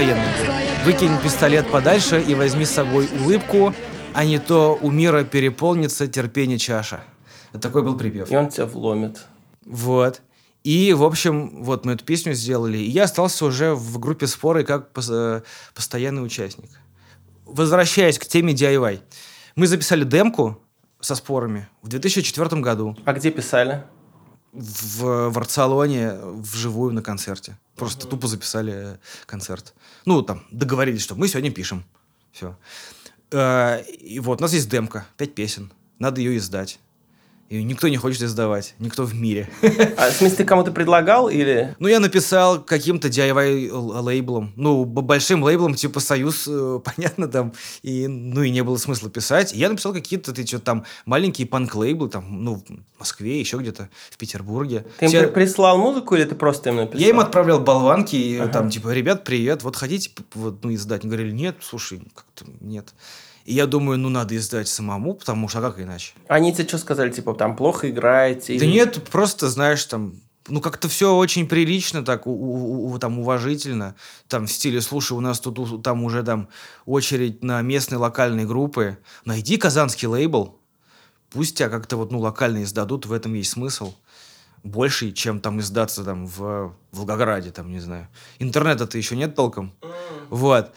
Антивоенная Выкинь пистолет подальше и возьми с собой улыбку, а не то у мира переполнится терпение чаша. Такой был припев. И он тебя вломит. Вот. И, в общем, вот мы эту песню сделали. И я остался уже в группе споры как э, постоянный участник. Возвращаясь к теме DIY. Мы записали демку со спорами в 2004 году А где писали? В, в Арцалоне вживую на концерте. Просто тупо записали э, концерт. Ну, там, договорились, что мы сегодня пишем. Все. И вот, у нас есть демка, пять песен. Надо ее издать. И никто не хочет издавать. Никто в мире. А, в смысле, ты кому-то предлагал или... Ну, я написал каким-то DIY лейблом. Ну, большим лейблом, типа Союз, э, *laughs* понятно, там. И, ну, и не было смысла писать. Я написал какие-то, ты что там, маленькие панк-лейблы, там, ну, в Москве, еще где-то, в Петербурге. Ты им Все- при- прислал музыку или ты просто им написал? Я им отправлял болванки, и там, типа, ребят, привет, вот хотите вот, ну, издать? Они говорили, нет, слушай, как-то нет. И я думаю, ну, надо издать самому, потому что, а как иначе? Они тебе что сказали? Типа, там, плохо играете? Да или- нет, просто, знаешь, там, ну, как-то все очень прилично, так, у- у- у- там, уважительно. Там, в стиле, слушай, у нас тут у- там уже там очередь на местные локальные группы. Найди казанский лейбл, пусть тебя как-то вот, ну, локально издадут, в этом есть смысл. Больше, чем там издаться там в Волгограде, там, не знаю. Интернета-то еще нет толком. Вот.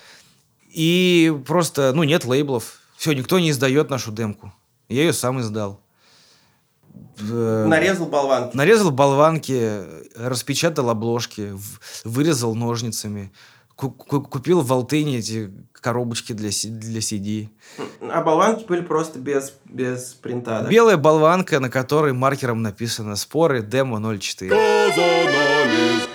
И просто, ну, нет лейблов. Все, никто не издает нашу демку. Я ее сам издал. Э, Нарезал болванки. Нарезал болванки, распечатал обложки, вырезал ножницами. ку- ку- Купил в Алтыне эти коробочки для, для CD. А болванки были просто без, без принта, да? Белая болванка, на которой маркером написано «Споры демо 04».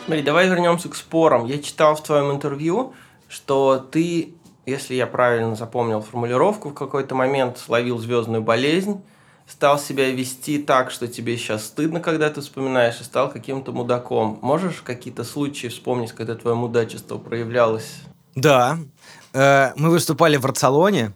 Смотри, давай вернемся к спорам. Я читал в твоем интервью, что ты, если я правильно запомнил формулировку, в какой-то момент словил звездную болезнь, стал себя вести так, что тебе сейчас стыдно, когда ты вспоминаешь, и стал каким-то мудаком. Можешь какие-то случаи вспомнить, когда твое мудачество проявлялось? Да. Э, Мы выступали в Арцалоне,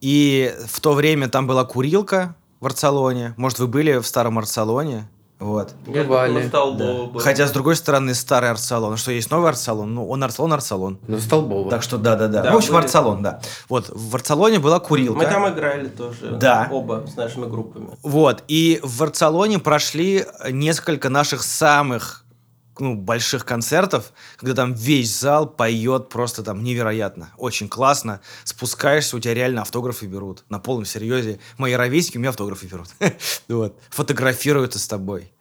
и в то время там была курилка в Арцалоне. Может, вы были в старом Арцалоне? Вот. Бывали. Был. Хотя, с другой стороны, старый арт-салон. Что, есть новый арт-салон? Ну, он арт-салон, арт-салон. Ну, Столбово. Так что да-да-да. Да, в общем, были. арт-салон, да. Вот, в арт-салоне была курилка. Мы там играли тоже. Да. Оба с нашими группами. Вот, и в арт-салоне прошли несколько наших самых ну, больших концертов, когда там весь зал поет просто там невероятно. Очень классно. Спускаешься, у тебя реально автографы берут. На полном серьезе. Мои ровесники у меня автографы берут. *laughs* Вот. Фотографируются с тобой.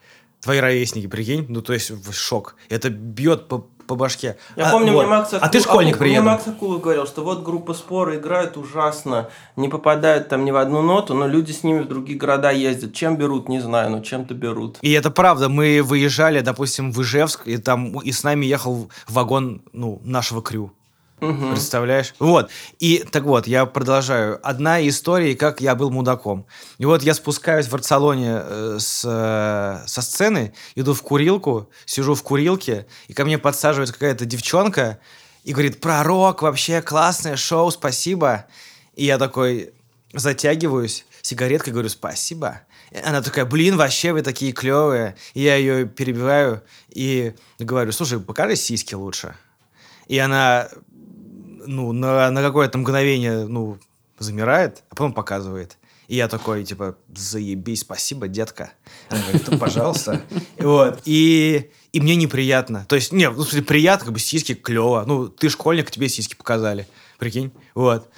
Твои ровесники, прикинь? Ну, то есть, шок. Это бьет по, по башке. Я А, помню, вот. мне Макс А ты Акул- школьник Акул- при Мне этом. Макс Акулов говорил, что вот группа споры играют ужасно, не попадают там ни в одну ноту, но люди с ними в другие города ездят. Чем берут, не знаю, но чем-то берут. И это правда. Мы выезжали, допустим, в Ижевск, и там и с нами ехал вагон ну, нашего крю. Представляешь? Вот. И так вот, я продолжаю. Одна история, как я был мудаком. И вот я спускаюсь в Арцалоне э, с, э, со сцены, иду в курилку, сижу в курилке, и ко мне подсаживается какая-то девчонка и говорит, пророк, вообще классное шоу, спасибо. И я такой затягиваюсь, сигареткой говорю, спасибо. И Она такая, блин, вообще вы такие клевые. И я ее перебиваю и говорю, слушай, покажи сиськи лучше. И она, ну, на, на какое-то мгновение, ну, замирает, а потом показывает. И я такой, типа, заебись, спасибо, детка. Она говорит, «Ну, пожалуйста. *laughs* Вот. И, и мне неприятно. То есть, не, ну, приятно, как бы сиськи клево. Ну, ты школьник, тебе сиськи показали. Прикинь? Вот.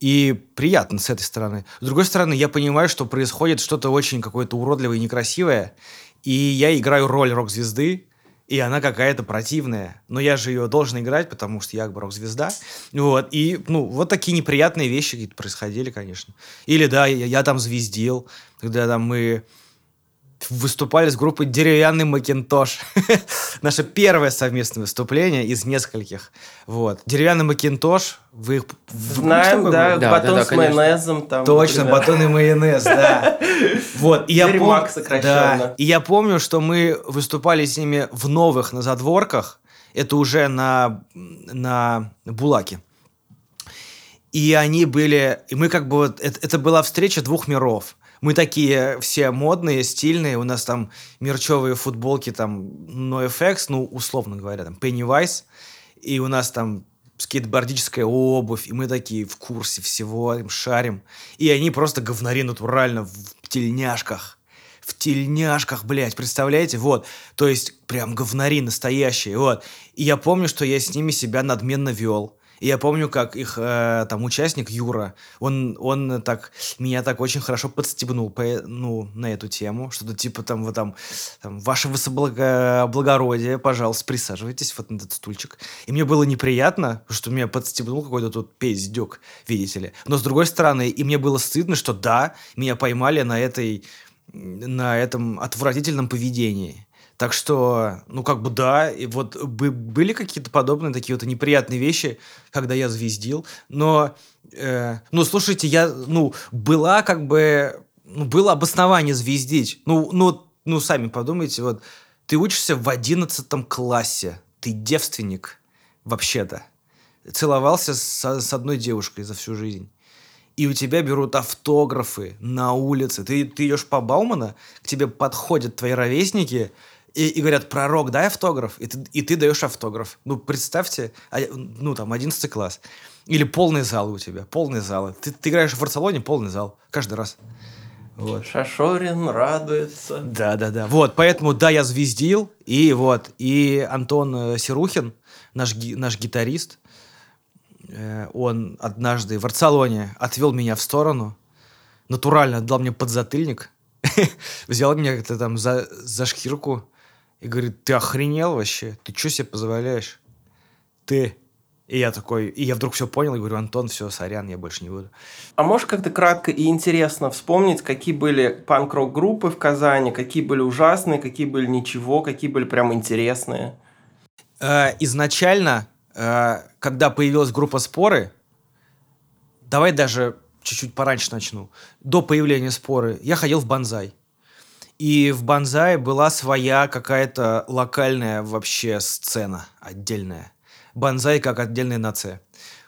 И приятно с этой стороны. С другой стороны, я понимаю, что происходит что-то очень какое-то уродливое и некрасивое. И я играю роль рок-звезды, и она какая-то противная. Но я же ее должен играть, потому что я рок-звезда. Вот. И, ну, вот такие неприятные вещи какие-то происходили, конечно. Или, да, я, я там звездил, когда там мы выступали с группой «Деревянный Макинтош». *laughs* Наше первое совместное выступление из нескольких. Вот. «Деревянный Макинтош», вы их... Знаем, да? Да, батон да, да, с конечно. майонезом. Там, Точно, например. батон и майонез, да. *laughs* Вот, и я сокращенно. Да, и я помню, что мы выступали с ними в новых, на задворках. Это уже на, на Булаке. И они были... И мы как бы вот... Это, это была встреча двух миров. Мы такие все модные, стильные. У нас там мерчевые футболки, там, NoFX, ну, условно говоря, там, Pennywise. И у нас там скейтбордическая обувь, и мы такие в курсе всего, им шарим. И они просто говнари натурально в тельняшках. в тельняшках, блядь, представляете? Вот, то есть прям говнари настоящие, вот. И я помню, что я с ними себя надменно вел. И я помню, как их э, там участник Юра, он, он так, меня так очень хорошо подстебнул по, ну, на эту тему, что-то типа там, вот там, там ваше высокоблагородие, пожалуйста, присаживайтесь вот на этот стульчик. И мне было неприятно, что меня подстебнул какой-то тут пиздюк, видите ли. Но с другой стороны, и мне было стыдно, что да, меня поймали на этой на этом отвратительном поведении. Так что, ну, как бы да, и вот были какие-то подобные такие вот неприятные вещи, когда я звездил, но, э, ну, слушайте, я, ну, была как бы, ну, было обоснование звездить. Ну, ну, ну, сами подумайте, вот, ты учишься в одиннадцатом классе, ты девственник, вообще-то. Целовался с, с одной девушкой за всю жизнь и у тебя берут автографы на улице. Ты, ты идешь по Баумана, к тебе подходят твои ровесники, и, и говорят, пророк, дай автограф, и ты, и ты даешь автограф. Ну, представьте, а, ну, там, 11 класс. Или полный зал у тебя, полный зал. Ты, ты играешь в Барселоне, полный зал, каждый раз. Вот. Шашорин радуется. Да, да, да. Вот, поэтому, да, я звездил, и вот, и Антон э, Серухин, наш, наш гитарист, э, он однажды в Барселоне отвел меня в сторону, натурально дал мне подзатыльник, *laughs* взял меня как-то там за, за шкирку и говорит, ты охренел вообще? Ты что себе позволяешь? Ты. И я такой, и я вдруг все понял, и говорю, Антон, все, сорян, я больше не буду. А можешь как-то кратко и интересно вспомнить, какие были панк-рок группы в Казани, какие были ужасные, какие были ничего, какие были прям интересные? Э, изначально, э, когда появилась группа «Споры», давай даже чуть-чуть пораньше начну. До появления «Споры» я ходил в «Бонзай». И в Банзае была своя какая-то локальная вообще сцена отдельная. Банзай как отдельная нация.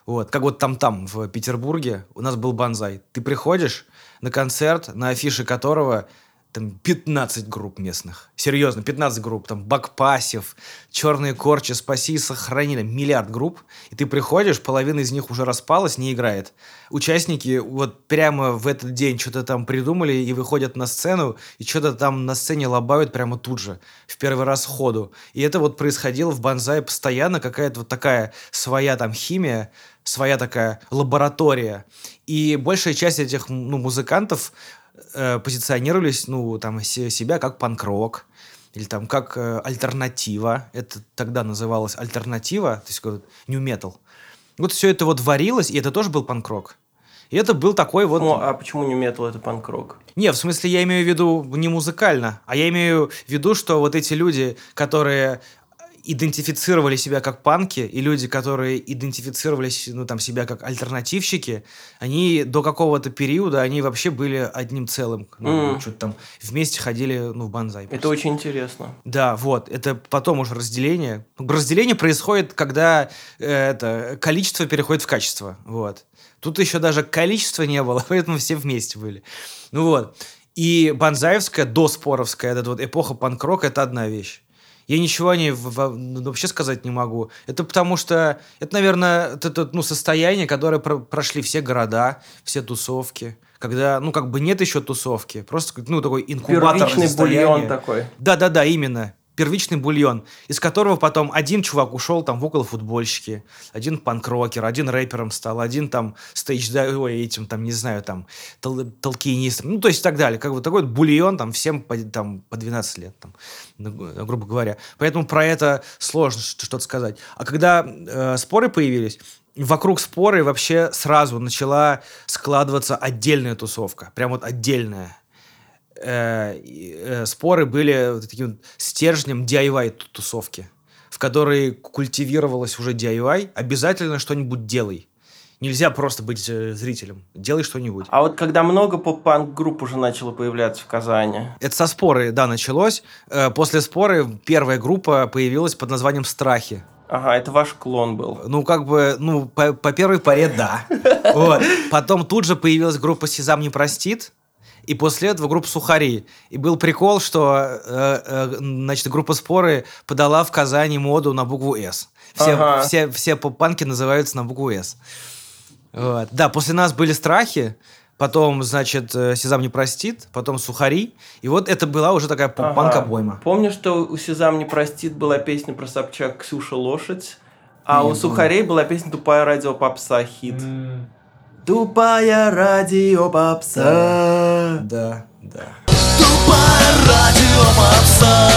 Вот, как вот там-там в Петербурге у нас был банзай. Ты приходишь на концерт, на афише которого там 15 групп местных. Серьезно, 15 групп. Там Бакпасев, Черные Корчи, Спаси и Сохрани. Миллиард групп. И ты приходишь, половина из них уже распалась, не играет. Участники вот прямо в этот день что-то там придумали и выходят на сцену, и что-то там на сцене лобают прямо тут же, в первый раз ходу. И это вот происходило в Банзае постоянно, какая-то вот такая своя там химия, своя такая лаборатория. И большая часть этих ну, музыкантов э, позиционировались, ну, там, себя как панк-рок, или там как э, альтернатива. Это тогда называлось альтернатива, то есть new metal. Вот все это вот варилось, и это тоже был панк-рок. И это был такой вот... Ну, а почему не метал это панк-рок? Не, в смысле, я имею в виду не музыкально, а я имею в виду, что вот эти люди, которые идентифицировали себя как панки, и люди, которые идентифицировали ну, там, себя как альтернативщики, они до какого-то периода, они вообще были одним целым. Ну, mm. Что-то там вместе ходили ну, в банзай. Это очень интересно. Да, вот. Это потом уже разделение. Разделение происходит, когда э, это, количество переходит в качество. Вот. Тут еще даже количества не было, *laughs* поэтому все вместе были. Ну вот. И банзаевская, доспоровская, эта вот эпоха панк-рока, это одна вещь. Я ничего о ней ну, вообще сказать не могу. Это потому что это, наверное, это, ну, состояние, которое про прошли все города, все тусовки. Когда, ну, как бы нет еще тусовки. Просто, ну, такой инкубатор Первичный бульон такой. Да-да-да, именно первичный бульон, из которого потом один чувак ушел там в около футбольщики, один панкрокер, один рэпером стал, один там стейдж, ой, этим там, не знаю, там, тол толкинистом, ну, то есть и так далее. Как бы такой бульон там всем по, там, по 12 лет, там, грубо говоря. Поэтому про это сложно что-то сказать. А когда э, споры появились, вокруг споры вообще сразу начала складываться отдельная тусовка. Прям вот отдельная э, э, споры были таким стержнем DIY-тусовки, в которой культивировалось уже DIY, обязательно что-нибудь делай. Нельзя просто быть э, зрителем. Делай что-нибудь. А вот когда много поп-панк-групп уже начало появляться в Казани? Это со споры, да, началось. После споры первая группа появилась под названием «Страхи». Ага, это ваш клон был. Ну, как бы, ну, по, по первой паре, да. *laughs* Вот. Потом тут же появилась группа «Сезам не простит», и после этого группа «Сухари». И был прикол, что э, э, значит, группа «Споры» подала в Казани моду на букву «С». Все, ага. все, все поп-панки называются на букву «С». Вот. Да, после нас были страхи, потом, значит, э, «Сезам не простит», потом «Сухари». И вот это была уже такая поп-панк обойма. Помню, что у Сезам не простит была песня про Собчак «Ксюша лошадь», а Не у. Сухарей была песня «Тупая радио попса» хит. Тупая радио попса. Да, да. Тупое радио попса.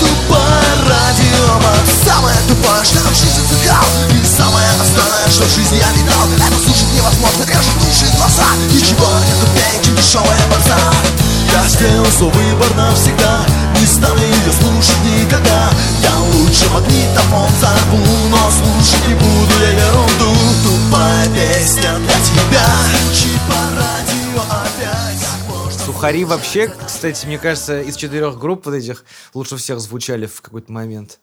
Тупое радио попса. Самое тупое, что я в жизни слыхал И самое отстойное, что в жизни я видал Это слушать невозможно, режет уши и глаза. Ничего не тупее, чем дешевая попса. Я сделал свой выбор навсегда. Не стану ее слушать никогда. Я лучше магнитофон взорву Но слушать не буду я ерунду Тупая песня для тебя Чипа радио опять Сухари вообще, кстати, мне кажется, из четырех групп вот этих лучше всех звучали в какой-то момент.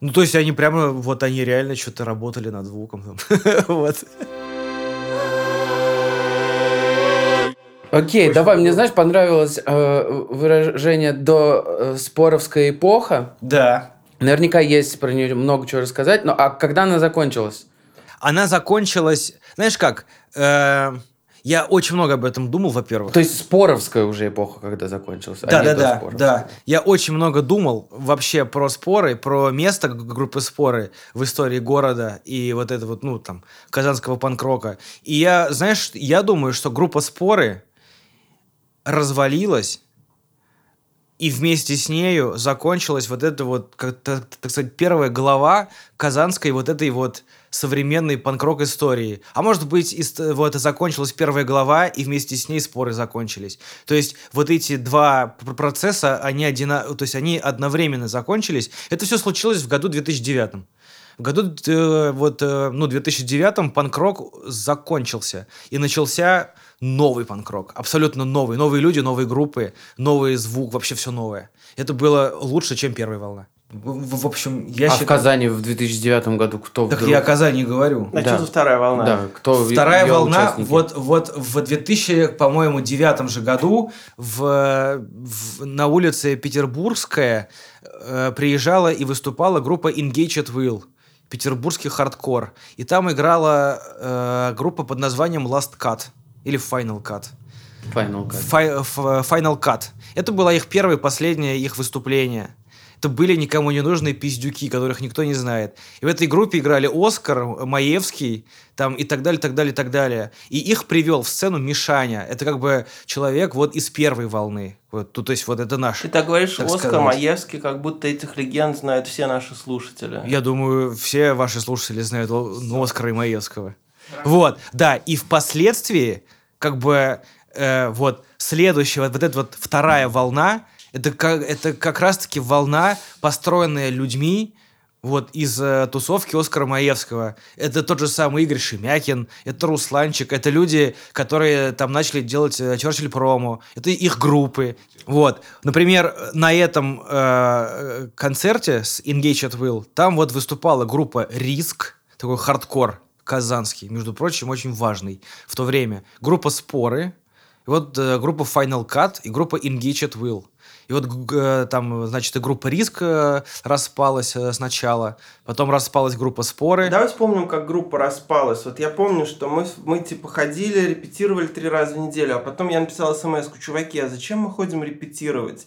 Ну, то есть они прямо, вот они реально что-то работали над звуком. *laughs* Вот. Окей, давай, мне, знаешь, понравилось э, выражение до э, споровская эпоха. Да. Наверняка есть про нее много чего рассказать, но а когда она закончилась? Она закончилась, знаешь как, э, я очень много об этом думал, во-первых. То есть споровская уже эпоха, когда закончилась. а Да, не да, да, да. Я очень много думал вообще про споры, про место группы споры в истории города и вот это вот, ну, там, казанского панк-рока. И я, знаешь, я думаю, что группа споры развалилась, и вместе с нею закончилась вот эта вот, как, так, так сказать, первая глава казанской вот этой вот современной панк-рок истории. А может быть, вот закончилась первая глава, и вместе с ней споры закончились. То есть вот эти два пр- процесса, они, одина... то есть они одновременно закончились. Это все случилось в году 2009. В году э, вот, э, ну, 2009 панк-рок закончился. И начался новый панк-рок. Абсолютно новый. Новые люди, новые группы, новый звук, вообще все новое. Это было лучше, чем первая волна. В, в- в общем, я а в считаю... Казани в 2009 году кто Так вдруг? я о Казани говорю. А Да. что за вторая волна? Да, кто Вторая волна, участники? вот, вот в 2000, по-моему, девятом же году в, в- на улице Петербургская э, приезжала и выступала группа Engage at Will, петербургский хардкор. И там играла э, группа под названием Last Cut или Final Cut. Final Cut. Final Cut. Это было их первое и последнее их выступление. Это были никому не нужные пиздюки, которых никто не знает. И в этой группе играли Оскар, Маевский, там и так далее, так далее, так далее. И их привел в сцену Мишаня. Это как бы человек вот из первой волны. Вот, ну, то есть вот это наш. Ты так говоришь, Так Оскар сказать. Маевский, как будто этих легенд знают все наши слушатели. Я думаю, все ваши слушатели знают ну, Оскара и Маевского. Вот, да, и впоследствии, как бы, э, вот, следующая, вот, вот эта вот вторая волна, это как, это как раз-таки волна, построенная людьми, вот из э, тусовки Оскара Маевского. Это тот же самый Игорь Шемякин, это Русланчик, это люди, которые там начали делать э, Черчилль промо, это их группы. Вот. Например, на этом э, концерте с Engage at Will там вот выступала группа Риск, такой хардкор казанский, между прочим, очень важный в то время. Группа Споры, вот э, группа Final Cut и группа Engage at Will. И вот э, там, значит, и группа Риск э, распалась э, сначала, потом распалась группа Споры. Давай вспомним, как группа распалась. Вот я помню, что мы, мы типа ходили, репетировали три раза в неделю, а потом я написал смс чуваки, а зачем мы ходим репетировать?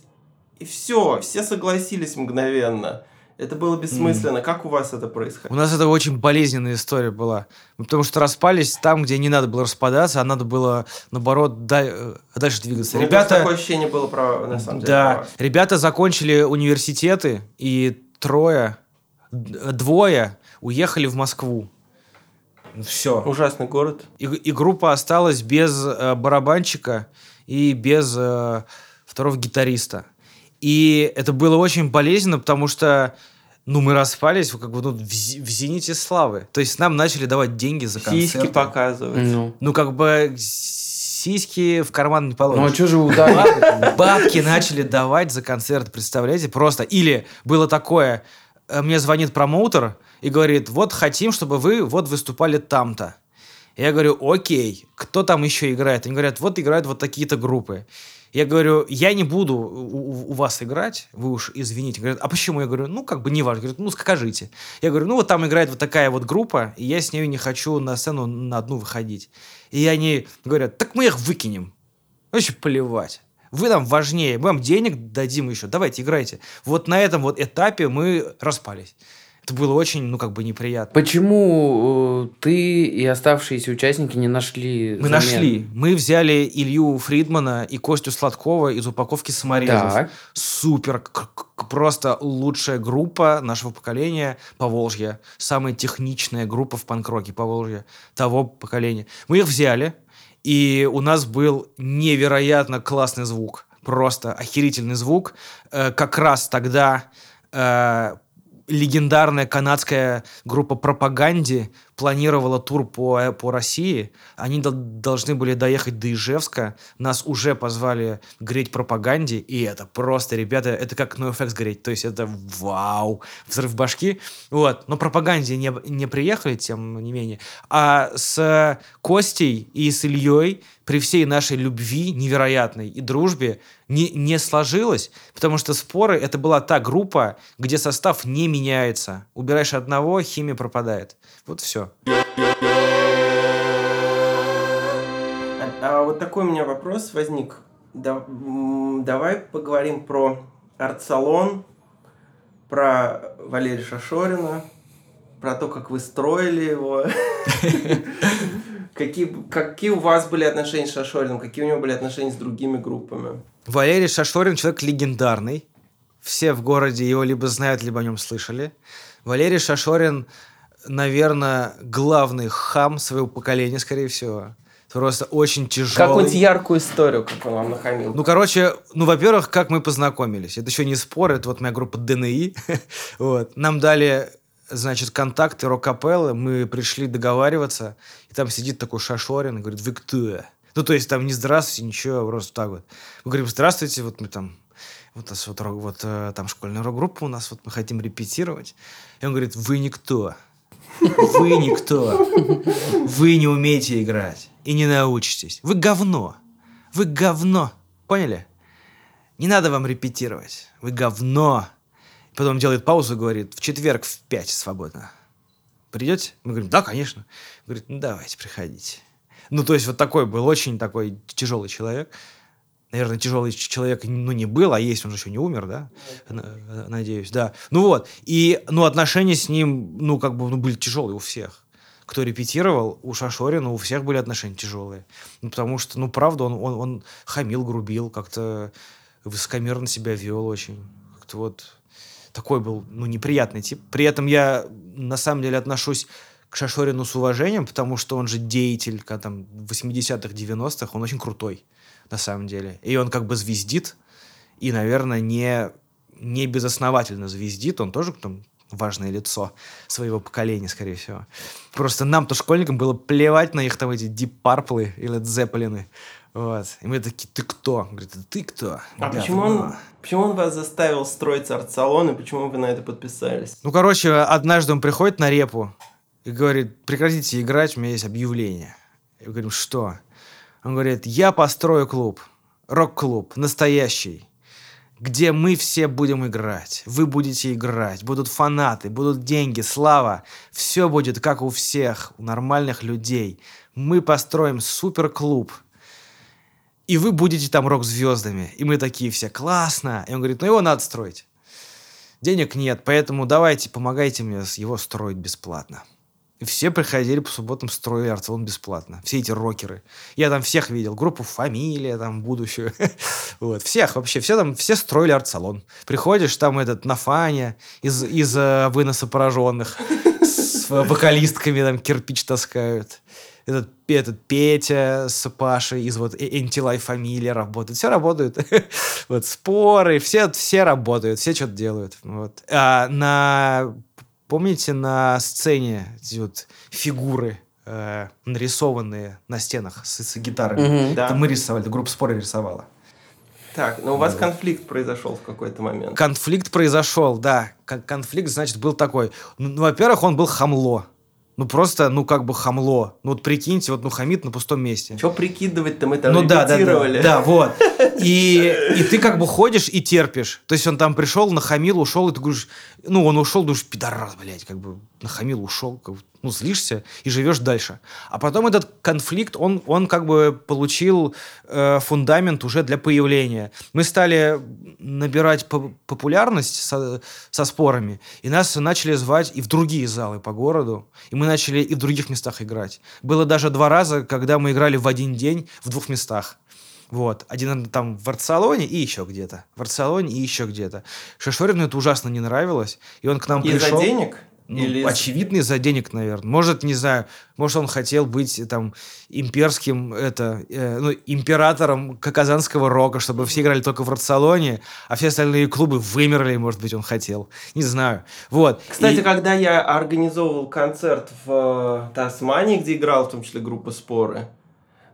И все, все согласились мгновенно. Это было бессмысленно. Как у вас это У происходило? нас это очень болезненная история была. Потому что распались там, где не надо было распадаться, а надо было, наоборот, да- э, дальше двигаться. У меня Ребята, такое ощущение было про, на самом деле, да, вас. ребята закончили университеты, и трое, двое уехали в Москву. Все. Ужасный город. И, и группа осталась без э, барабанщика и без э, второго гитариста. И это было очень болезненно, потому что ну, мы распались как бы ну, в, зените славы. То есть нам начали давать деньги за концерты. Сиськи показывать. Ну, Ну, как бы сиськи в карман не положишь. ну а что же ударили? Бабки начали давать за концерт, представляете? Просто. Или было такое, э, мне звонит промоутер и говорит, вот хотим, чтобы вы вот выступали там-то. Я говорю, окей, кто там еще играет? Они говорят, вот играют вот такие-то группы. Я говорю, я не буду у, у вас играть, вы уж извините. Говорят, а почему? Я говорю, ну, как бы не важно. Говорят, ну, скажите. Я говорю, ну, вот там играет вот такая вот группа, и я с ней не хочу на сцену на одну выходить. И они говорят, так мы их выкинем. Вообще плевать. Вы нам важнее, мы вам денег дадим еще, давайте играйте. Вот на этом вот этапе мы распались. Это было очень, ну, как бы неприятно. Почему э, ты и оставшиеся участники не нашли Мы замен? нашли. Мы взяли Илью Фридмана и Костю Сладкова из упаковки саморезов. Так. Супер. Просто лучшая группа нашего поколения Поволжья. Самая техничная группа в панк-роке Поволжья того поколения. Мы их взяли, и у нас был невероятно классный звук. Просто охерительный звук. Э, Как раз тогда э, легендарная канадская группа «Пропаганди» планировала тур по, по России. Они дол- должны были доехать до Ижевска. Нас уже позвали греть пропаганде. И это просто, ребята, это как NoFX греть. То есть это вау, взрыв башки. Вот. Но пропаганде не, не приехали, тем не менее. А с Костей и с Ильей при всей нашей любви невероятной и дружбе не, не сложилось, потому что споры это была та группа, где состав не меняется. Убираешь одного, химия пропадает. Вот все. А, а вот такой у меня вопрос возник. Да- давай поговорим про арт-салон, про Валерия Шашорина, про то, как вы строили его. *laughs* Какие, какие у вас были отношения с Шашориным, какие у него были отношения с другими группами? Валерий Шашорин человек легендарный. Все в городе его либо знают, либо о нем слышали. Валерий Шашорин, наверное, главный хам своего поколения, скорее всего. Просто очень тяжелый. Какую-нибудь яркую историю, как он вам нахамил. Ну, короче, ну, во-первых, как мы познакомились. Это еще не спор, это вот моя группа ДНИ. *laughs* вот. Нам дали, значит, контакты рок-капеллы, мы пришли договариваться, и там сидит такой Шашорин и говорит, вы кто? Ну, то есть там не здравствуйте, ничего, просто так вот. Мы говорим, здравствуйте, вот мы там, вот, нас вот, вот э, там школьная рок-группа у нас, вот мы хотим репетировать. И он говорит, вы никто. Вы никто. Вы не умеете играть и не научитесь. Вы говно. Вы говно. Поняли? Не надо вам репетировать. Вы говно. Потом делает паузу и говорит, в четверг в 5 свободно. Придете? Мы говорим, да, конечно. Говорит, ну давайте, приходите. Ну, то есть вот такой был очень такой тяжелый человек. Наверное, тяжелый человек, ну, не был, а есть, он же еще не умер, да? Э, Надеюсь, да. Ну вот, и, ну, отношения с ним, ну, как бы, ну, были тяжелые у всех. Кто репетировал, у Шашорина у всех были отношения тяжелые. Ну, потому что, ну, правда, он, он, он хамил, грубил, как-то высокомерно себя вел очень. Как-то вот такой был, ну, неприятный тип. При этом я, на самом деле, отношусь к Шашорину с уважением, потому что он же деятель, когда там в 80-х, 90-х, он очень крутой, на самом деле. И он как бы звездит, и, наверное, не, не безосновательно звездит, он тоже там важное лицо своего поколения, скорее всего. Просто нам-то, школьникам, было плевать на их там эти Purple или Zeppelin. Вот. И мы такие, ты кто? Он говорит, «Да ты кто? А почему он, почему он вас заставил строить арт-салон, и почему вы на это подписались? Ну, короче, однажды он приходит на репу и говорит, прекратите играть, у меня есть объявление. И мы говорим, что? Он говорит, я построю клуб, рок-клуб, настоящий, где мы все будем играть. Вы будете играть, будут фанаты, будут деньги, слава. Все будет как у всех, у нормальных людей. Мы построим супер-клуб. И вы будете там рок-звездами. И мы такие все, классно. И он говорит, ну его надо строить. Денег нет, поэтому давайте, помогайте мне его строить бесплатно. Все приходили по субботам, строили арт-салон бесплатно. Все эти рокеры. Я там всех видел. Группу «Фамилия», там, будущую. *laughs* вот. Всех вообще. Все там, все строили арт-салон. Приходишь, там этот Нафаня из, из э, выноса пораженных с вокалистками там кирпич таскают. Этот, этот Петя с Пашей из вот Anti-Life Familia работают. Все работают. *laughs* вот споры, все, все работают, все что-то делают. Вот. А на Помните на сцене эти вот фигуры, э, нарисованные на стенах с, с гитарами? Да. Это мы рисовали, это группа споры рисовала. Так, но у вас конфликт произошел в какой-то момент. Конфликт произошел, да. Кон- Конфликт, значит, был такой. Ну, ну, во-первых, он был хамло. Ну просто, ну как бы хамло. Ну вот прикиньте, вот ну хамит на пустом месте. Что прикидывать-то мы там Ну да, да, да, да, вот. *laughs* И, и ты как бы ходишь и терпишь. То есть он там пришел, нахамил, ушел, и ты говоришь, ну он ушел, думаешь, пидорас, блядь, как бы нахамил, ушел, как бы, ну злишься и живешь дальше. А потом этот конфликт, он, он как бы получил э, фундамент уже для появления. Мы стали набирать по- популярность со, со спорами, и нас начали звать и в другие залы по городу, и мы начали и в других местах играть. Было даже два раза, когда мы играли в один день в двух местах. Вот. Один там в Арцалоне и еще где-то. В Арцалоне и еще где-то. Шашорину это ужасно не нравилось. И он к нам Из-за пришел. денег? Ну, Или очевидно, из-за денег, наверное. Может, не знаю, может, он хотел быть э, там имперским, это, э, ну, императором казанского рока, чтобы все играли только в Арцалоне, а все остальные клубы вымерли, может быть, он хотел. Не знаю. Вот. Кстати, И- когда я организовывал концерт в э, Тасмании, где играл в том числе группа «Споры»,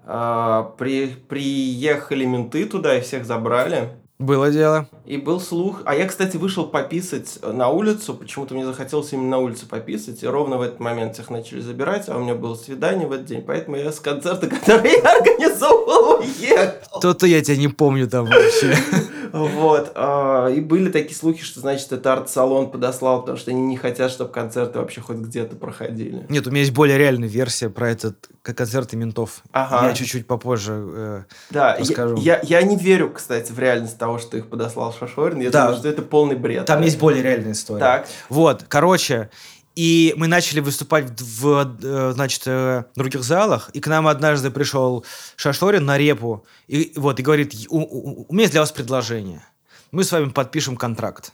а, при, приехали менты туда и всех забрали. Было дело. И был слух. А я, кстати, вышел пописать на улицу. Почему-то мне захотелось именно на улице пописать. И ровно в этот момент всех начали забирать. А у меня было свидание в этот день. Поэтому я с концерта, *laughs* который я организовывал, уехал. То-то я тебя не помню там вообще. *laughs* Вот. а, И были такие слухи, что, значит, это арт-салон подослал, потому что они не хотят, чтобы концерты вообще хоть где-то проходили. Нет, у меня есть более реальная версия про этот концерты ментов. Ага. Я чуть-чуть попозже э, Да, я, расскажу. я, я не верю, кстати, в реальность того, что их подослал Шашорин. Я Да. думаю, что это полный бред. Там есть более реальная история. Так. Вот, короче, и мы начали выступать в, э, значит, э, других залах, и к нам однажды пришел Шашорин на репу, и, вот, и говорит, у, у- у меня есть для вас предложение. Мы с вами подпишем контракт.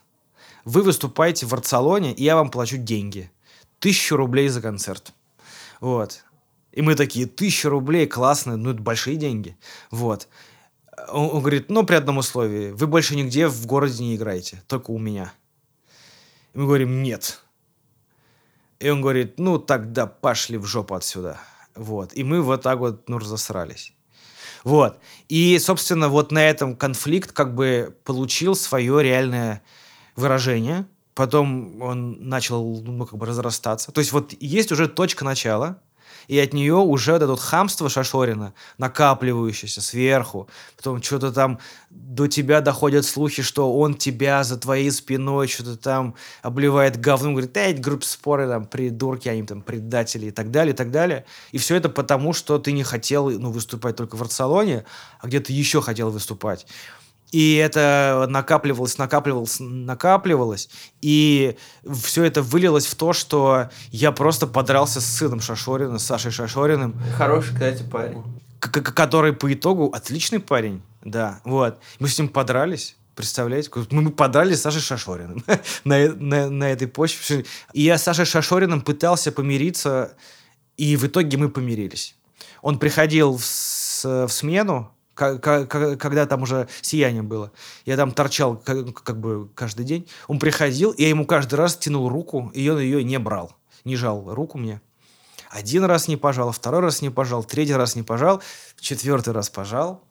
Вы выступаете в Арцалоне, и я вам плачу деньги. Тысячу рублей за концерт. Вот. И мы такие, тысяча рублей, классно, ну это большие деньги. Вот. Он, он говорит, ну при одном условии, вы больше нигде в городе не играете, только у меня. И мы говорим, нет. И он говорит, ну тогда пошли в жопу отсюда. Вот. И мы вот так вот, ну, разосрались. Вот. И, собственно, вот на этом конфликт как бы получил свое реальное выражение. Потом он начал, ну, как бы разрастаться. То есть вот есть уже точка начала, и от нее уже вот это вот хамство Шашорина, накапливающееся сверху, потом что-то там до тебя доходят слухи, что он тебя за твоей спиной что-то там обливает говном, говорит, эй, группа споры, там, придурки, они там предатели и так далее, и так далее. И все это потому, что ты не хотел ну, выступать только в Арцалоне, а где-то еще хотел выступать. И это накапливалось, накапливалось, накапливалось. И все это вылилось в то, что я просто подрался с сыном Шашорина, с Сашей Шашориным, Хороший, кстати, парень. который по итогу отличный парень. Да, вот. Мы с ним подрались. Представляете? Мы подрались с Сашей Шашориным *laughs* на, э- на, на этой почве. И я с Сашей Шашориным пытался помириться, и в итоге мы помирились. Он приходил в, в смену, когда там уже сияние было. Я там торчал как, как бы каждый день. Он приходил, и я ему каждый раз тянул руку, и он ее не брал. Не жал руку мне. Один раз не пожал, второй раз не пожал, третий раз не пожал, четвертый раз пожал.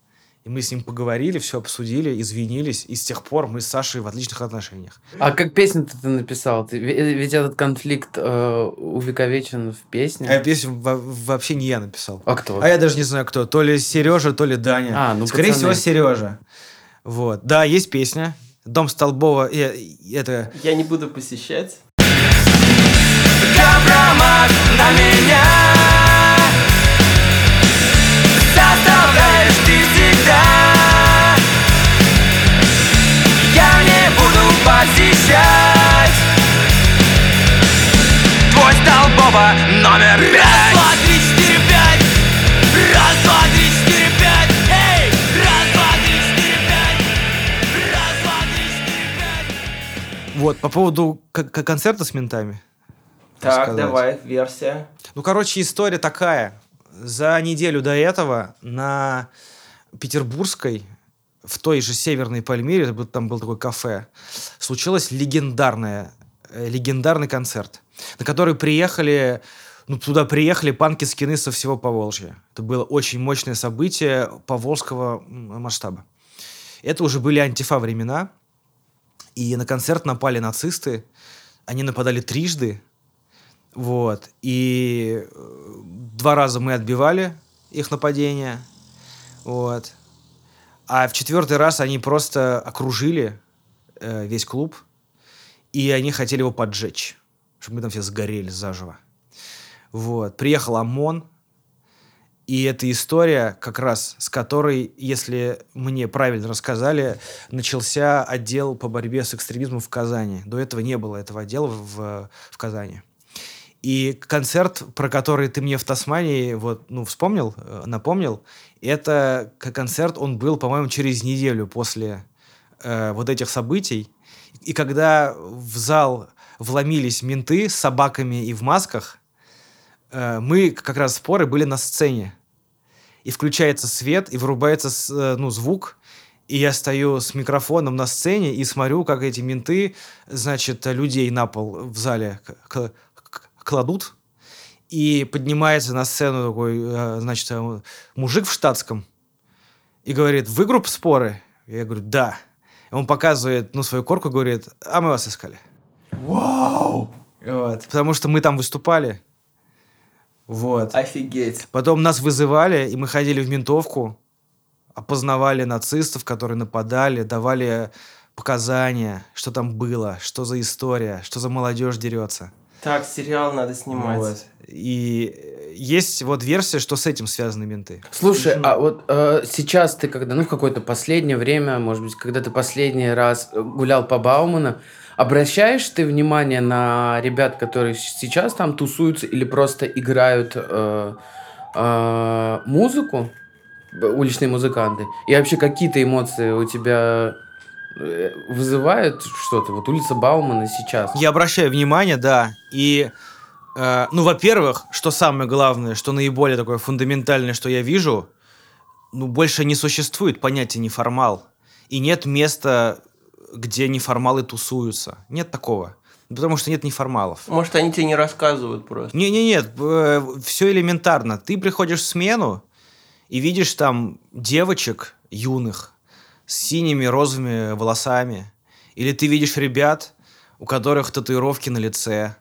И мы с ним поговорили, все обсудили, извинились. И с тех пор мы с Сашей в отличных отношениях. А как песню-то ты написал? Ты, ве- ведь этот конфликт э, увековечен в песне. А песню во- вообще не я написал. А кто? А я даже не знаю, кто. То ли Сережа, то ли Даня. А, ну, Скорее пацаны. всего, Сережа. Вот. Да, есть песня. Дом Столбова. э, э, Это... Я не буду посещать. Компромат на меня Заставляешь ты всегда Я не буду посещать Твой столбово номер пять Раз, два, три, четыре, пять Раз, два, три, четыре, пять Эй! Раз, два, три, четыре, пять Раз, два, три, четыре, пять Вот, по поводу концерта с ментами. Так, сказать. давай, версия. Ну, короче, история такая. За неделю до этого на Петербургской, в той же Северной Пальмире, там был такой кафе, случилось легендарное, э, легендарный концерт, на который приехали, ну, туда приехали панки скины со всего Поволжья. Это было очень мощное событие поволжского масштаба. Это уже были антифа времена, и на концерт напали нацисты, они нападали трижды, Вот. И э, два раза мы отбивали их нападение. Вот. А в четвертый раз они просто окружили э, весь клуб, и они хотели его поджечь, чтобы мы там все сгорели заживо. Вот. Приехал ОМОН, и эта история, как раз с которой, если мне правильно рассказали, начался отдел по борьбе с экстремизмом в Казани. До этого не было этого отдела в, в Казани. И концерт, про который ты мне в Тасмании вот, ну, вспомнил, э, напомнил, это концерт, он был, по-моему, через неделю после э, вот этих событий. И когда в зал вломились менты с собаками и в масках, э, мы как раз споры были на сцене. И включается свет, и вырубается э, ну, звук, и я стою с микрофоном на сцене и смотрю, как эти менты, значит, людей на пол в зале кладут, и поднимается на сцену такой, э, значит, э, мужик в штатском и говорит, вы группа споры? Я говорю, да. И он показывает, ну, свою корку, говорит, а мы вас искали. Вау! Вот. Потому что мы там выступали. Вот. Офигеть. Потом нас вызывали, и мы ходили в ментовку, опознавали нацистов, которые нападали, давали показания, что там было, что за история, что за молодежь дерется. Так, сериал надо снимать. Вот. И э, есть вот версия, что с этим связаны менты. Слушай, а вот э, сейчас ты когда, ну, в какое-то последнее время, может быть, когда ты последний раз э, гулял по Бауману, обращаешь ты внимание на ребят, которые сейчас там тусуются или просто играют э, э, музыку, уличные музыканты? И вообще какие-то эмоции у тебя вызывает что-то? Вот улица Баумана сейчас. Я обращаю внимание, да. И, э, ну, во-первых, что самое главное, что наиболее такое фундаментальное, что я вижу, ну, больше не существует понятия неформал. И нет места, где неформалы тусуются. Нет такого. Потому что нет неформалов. Может, они тебе не рассказывают просто. Не-не-нет, все элементарно. Ты приходишь в смену и видишь там девочек юных с синими розовыми волосами. Или ты видишь ребят, у которых татуировки на лице.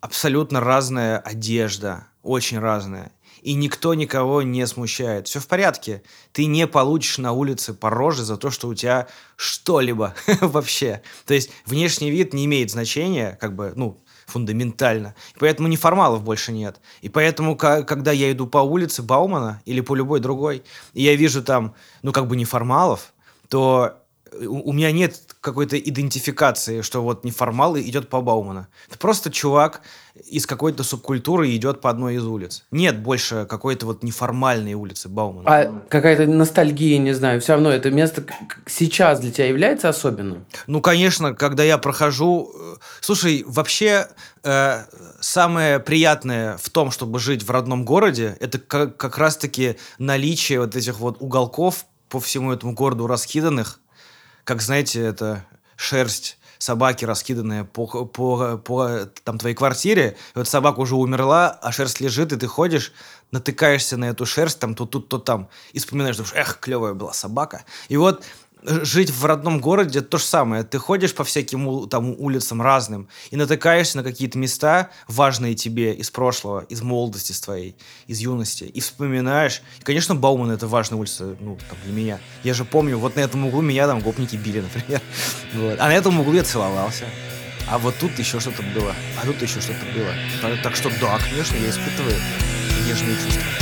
Абсолютно разная одежда, очень разная. И никто никого не смущает. Все в порядке. Ты не получишь на улице по роже за то, что у тебя что-либо *laughs* вообще. То есть внешний вид не имеет значения, как бы, ну, фундаментально. И поэтому неформалов больше нет. И поэтому, когда я иду по улице Баумана или по любой другой, и я вижу там, ну, как бы неформалов, то у, у меня нет какой-то идентификации, что вот неформал идет по Баумана. Это просто чувак из какой-то субкультуры идет по одной из улиц. Нет больше какой-то вот неформальной улицы Баумана. А какая-то ностальгия, не знаю, все равно это место сейчас для тебя является особенным? Ну, конечно, когда я прохожу... э, Слушай, вообще э, самое приятное в том, чтобы жить в родном городе, это как, как раз-таки наличие вот этих вот уголков по всему этому городу раскиданных, как, знаете, это шерсть собаки, раскиданная по, по, по там, твоей квартире. И вот собака уже умерла, а шерсть лежит, и ты ходишь, натыкаешься на эту шерсть, там, то тут, то там, и вспоминаешь, думаешь, эх, клевая была собака. И вот жить в родном городе то же самое. Ты ходишь по всяким там улицам разным и натыкаешься на какие-то места, важные тебе из прошлого, из молодости твоей, из юности, и вспоминаешь. И, конечно, Бауман это важная улица, ну, там, для меня. Я же помню, вот на этом углу меня там гопники били, например. *laughs* Вот. А на этом углу я целовался. А вот тут еще что-то было. А тут еще что-то было. Так что да, конечно, я испытываю нежные чувства.